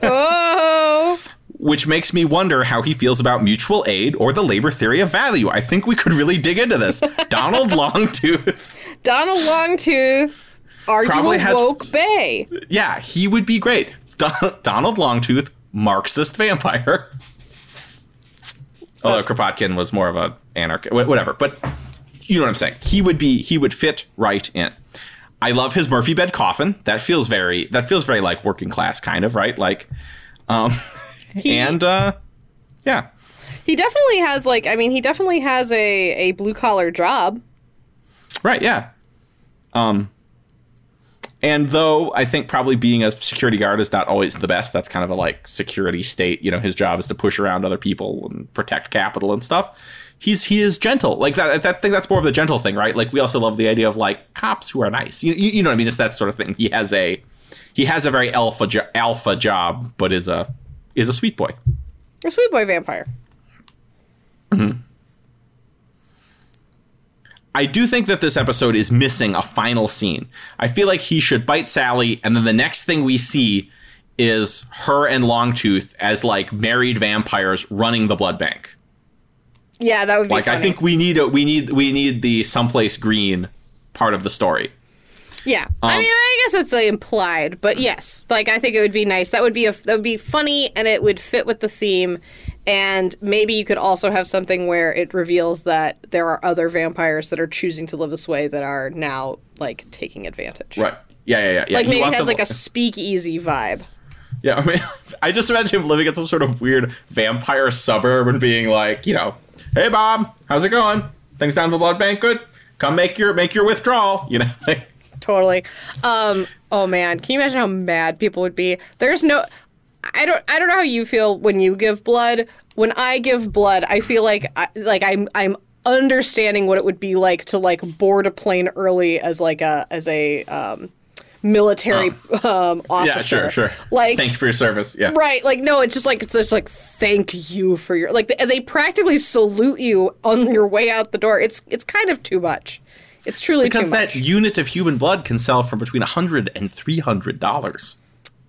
Oh, which makes me wonder how he feels about mutual aid or the labor theory of value. I think we could really dig into this. Donald Longtooth. Donald Longtooth. Are Probably has- woke bay? Yeah, he would be great. Don- Donald Longtooth, Marxist vampire. Although Kropotkin was more of a anarchist, whatever. But you know what I'm saying. He would be. He would fit right in. I love his Murphy bed coffin. That feels very. That feels very like working class kind of right. Like, um, and uh, yeah, He definitely has like I mean he definitely has a a blue collar job. Right, yeah. Um and though I think probably being a security guard is not always the best, that's kind of a like security state, you know, his job is to push around other people and protect capital and stuff. He's he is gentle. Like that that thing that's more of the gentle thing, right? Like we also love the idea of like cops who are nice. You, you, know what I mean? It's that sort of thing. He has a he has a very alpha jo- alpha job, but is a is a sweet boy. A sweet boy vampire. Mm-hmm. I do think that this episode is missing a final scene. I feel like he should bite Sally, and then the next thing we see is her and Longtooth as like married vampires running the blood bank. Yeah, that would be Like I think we need a we need we need the someplace green part of the story. Yeah, I Um, mean, I guess it's implied, but yes, like I think it would be nice. That would be a that would be funny, and it would fit with the theme. And maybe you could also have something where it reveals that there are other vampires that are choosing to live this way that are now like taking advantage. Right. Yeah, yeah, yeah. yeah. Like You maybe it has them- like a speakeasy vibe. Yeah, I mean, I just imagine him living in some sort of weird vampire suburb and being like, you know, hey Bob, how's it going? Things down at the blood bank good? Come make your make your withdrawal. You know, Totally. Um, oh man, can you imagine how mad people would be? There's no I don't I don't know how you feel when you give blood. When I give blood, I feel like I, like I'm I'm understanding what it would be like to like board a plane early as like a as a um, military um, officer. yeah, sure, sure. Like thank you for your service. Yeah, Right, like no, it's just like it's just like thank you for your like they, they practically salute you on your way out the door. It's it's kind of too much. It's truly too much. because that unit of human blood can sell for between a hundred and three hundred dollars.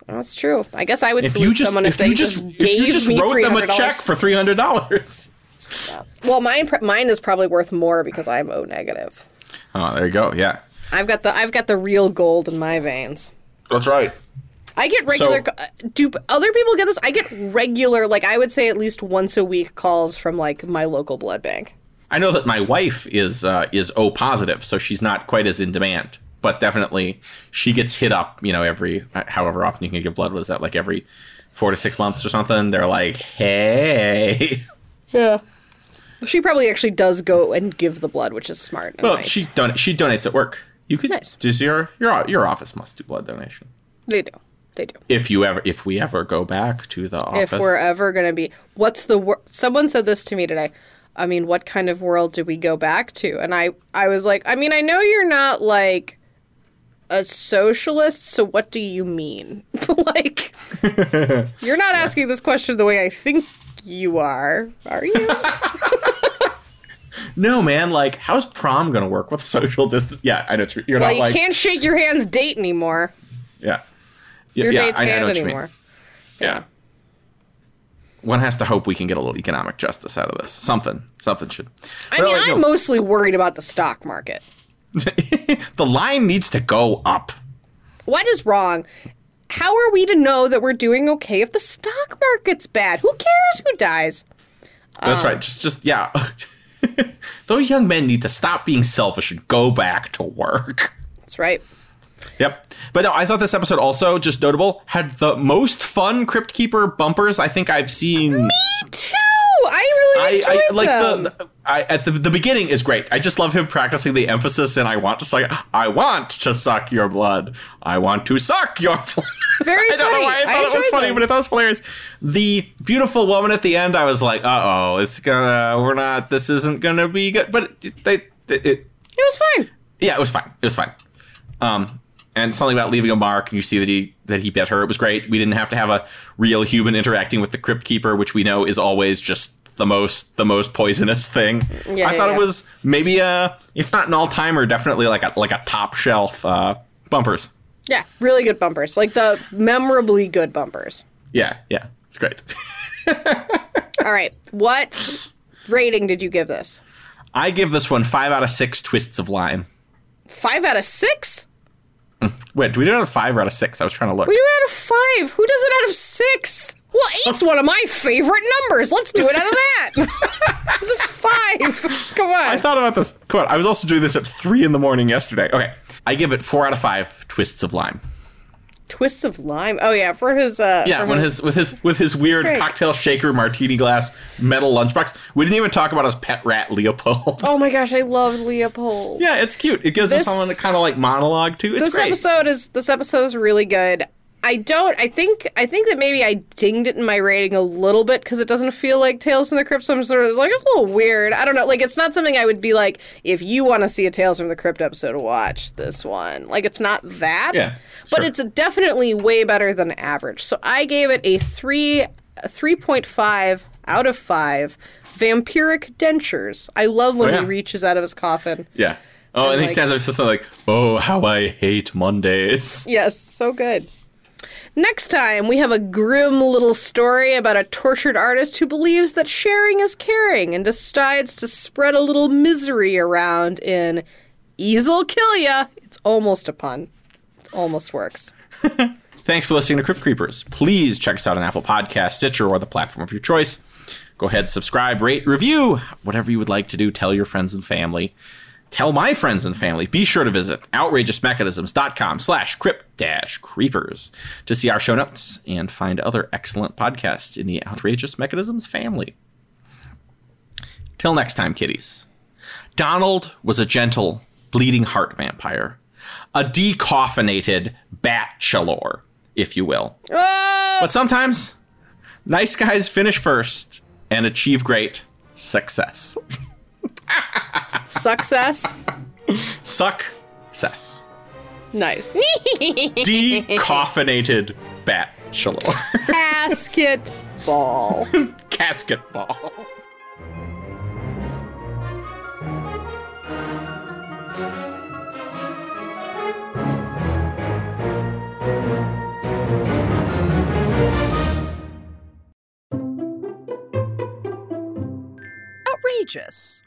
That's true. I guess I would If salute you just someone if, if they you just, just if gave you just me wrote them a check for 300 dollars. Well, mine mine is probably worth more because I'm O negative. Oh, there you go. Yeah. I've got the I've got the real gold in my veins. That's right. I get regular. So- uh, do other people get this? I get regular, like I would say, at least once a week calls from like my local blood bank. I know that my wife is uh, is O positive, so she's not quite as in demand. But definitely, she gets hit up. You know, every however often you can give blood. Was that like every four to six months or something? They're like, hey. Yeah. She probably actually does go and give the blood, which is smart. And Well, nice. she don- she donates at work. You could Nice. does your your your office must do blood donation They do. They do. if you ever if we ever go back to the office. If we're ever gonna be, what's the wor- Someone said this to me today. I mean, what kind of world do we go back to? And I, I was like, I mean, I know you're not like a socialist, so what do you mean? like, you're not asking this question the way I think you are, are you? no man, like how's prom gonna work with social distance? Yeah, I know it's- you're well, not you like can't shake your hand's date anymore. yeah. Yeah, Your yeah, date's I, I know hand what anymore. Yeah. One has to hope we can get a little economic justice out of this. Something, something should. I But mean, like, I'm mostly worried about the stock market. the line needs to go up. What is wrong? How are we to know that we're doing okay if the stock market's bad? Who cares who dies? That's Um, right. Just, just yeah. Those young men need to stop being selfish and go back to work. That's right. Yep. But no, I thought this episode also just notable had the most fun Crypt Keeper bumpers I think I've seen. Me too. I really I, enjoyed I like them. the, the I, at the the beginning is great. I just love him practicing the emphasis and I want to suck. I want to suck your blood. I want to suck your blood. Very I don't know funny. why I I thought it was funny, them. but I it was hilarious. The beautiful woman at the end, I was like, uh oh, it's gonna, we're not, this isn't gonna be good. But it, they, it, it, it was fine. yeah, it was fine. It was fine. Um, and something about leaving a mark, and you see that he that he bit her. It was great. We didn't have to have a real human interacting with the crypt keeper, which we know is always just the most the most poisonous thing. Yeah, I thought yeah. it was maybe a if not an all timer, definitely like a like a top shelf uh, bumpers. Yeah, really good bumpers. Like the memorably good bumpers. Yeah, yeah, it's great. All right. What rating did you give this? I give this one five out of six twists of lime. Five out of six? Wait, do we do it out of five or out of six? I was trying to look. We do it out of five. Who does it out of six? Well, eight's one of my favorite numbers. Let's do it out of that. it's a five. Come on. I thought about this. Come on, I was also doing this at three in the morning yesterday. Okay, I give it four out of five twists of lime. Twists of lime. Oh yeah, for his uh Yeah, when his with his with his weird Great. cocktail shaker martini glass metal lunchbox. We didn't even talk about his pet rat Leopold. Oh my gosh, I love Leopold. Yeah, it's cute. It gives This- him someone to kind of like monologue too. It's this great. episode is this episode is really good. I don't. I think. I think that maybe I dinged it in my rating a little bit because it doesn't feel like Tales from the Crypt. So I'm sort of like it's a little weird. I don't know. Like it's not something I would be like if you want to see a Tales from the Crypt episode, watch this one. Like it's not that. Yeah, But sure. it's definitely way better than average. So I gave it a three, three point five out of five. Vampiric dentures. I love when Oh, yeah. he reaches out of his coffin. Yeah. Oh, and, And, he like- stands there just like, "Oh, how I hate Mondays." Yes, so good. Next time, we have a grim little story about a tortured artist who believes that sharing is caring and decides to spread a little misery around in Easel Kill Ya. It's almost a pun. It almost works. Thanks for listening to Crypt Creepers. Please check us out on Apple Podcasts, Stitcher, or the platform of your choice. Go ahead, subscribe, rate, review, whatever you would like to do. Tell your friends and family. Tell my friends and family. Be sure to visit outrageousmechanisms.com slash crypt dash creepers to see our show notes and find other excellent podcasts in the Outrageous Mechanisms family. Till next time, kiddies. Donald was a gentle, bleeding heart vampire, a decoffinated bachelor, if you will. Oh, But sometimes, nice guys finish first and achieve great success. success. Success. nice. Decoffinated bachelor. Basketball. Casket ball. Outrageous.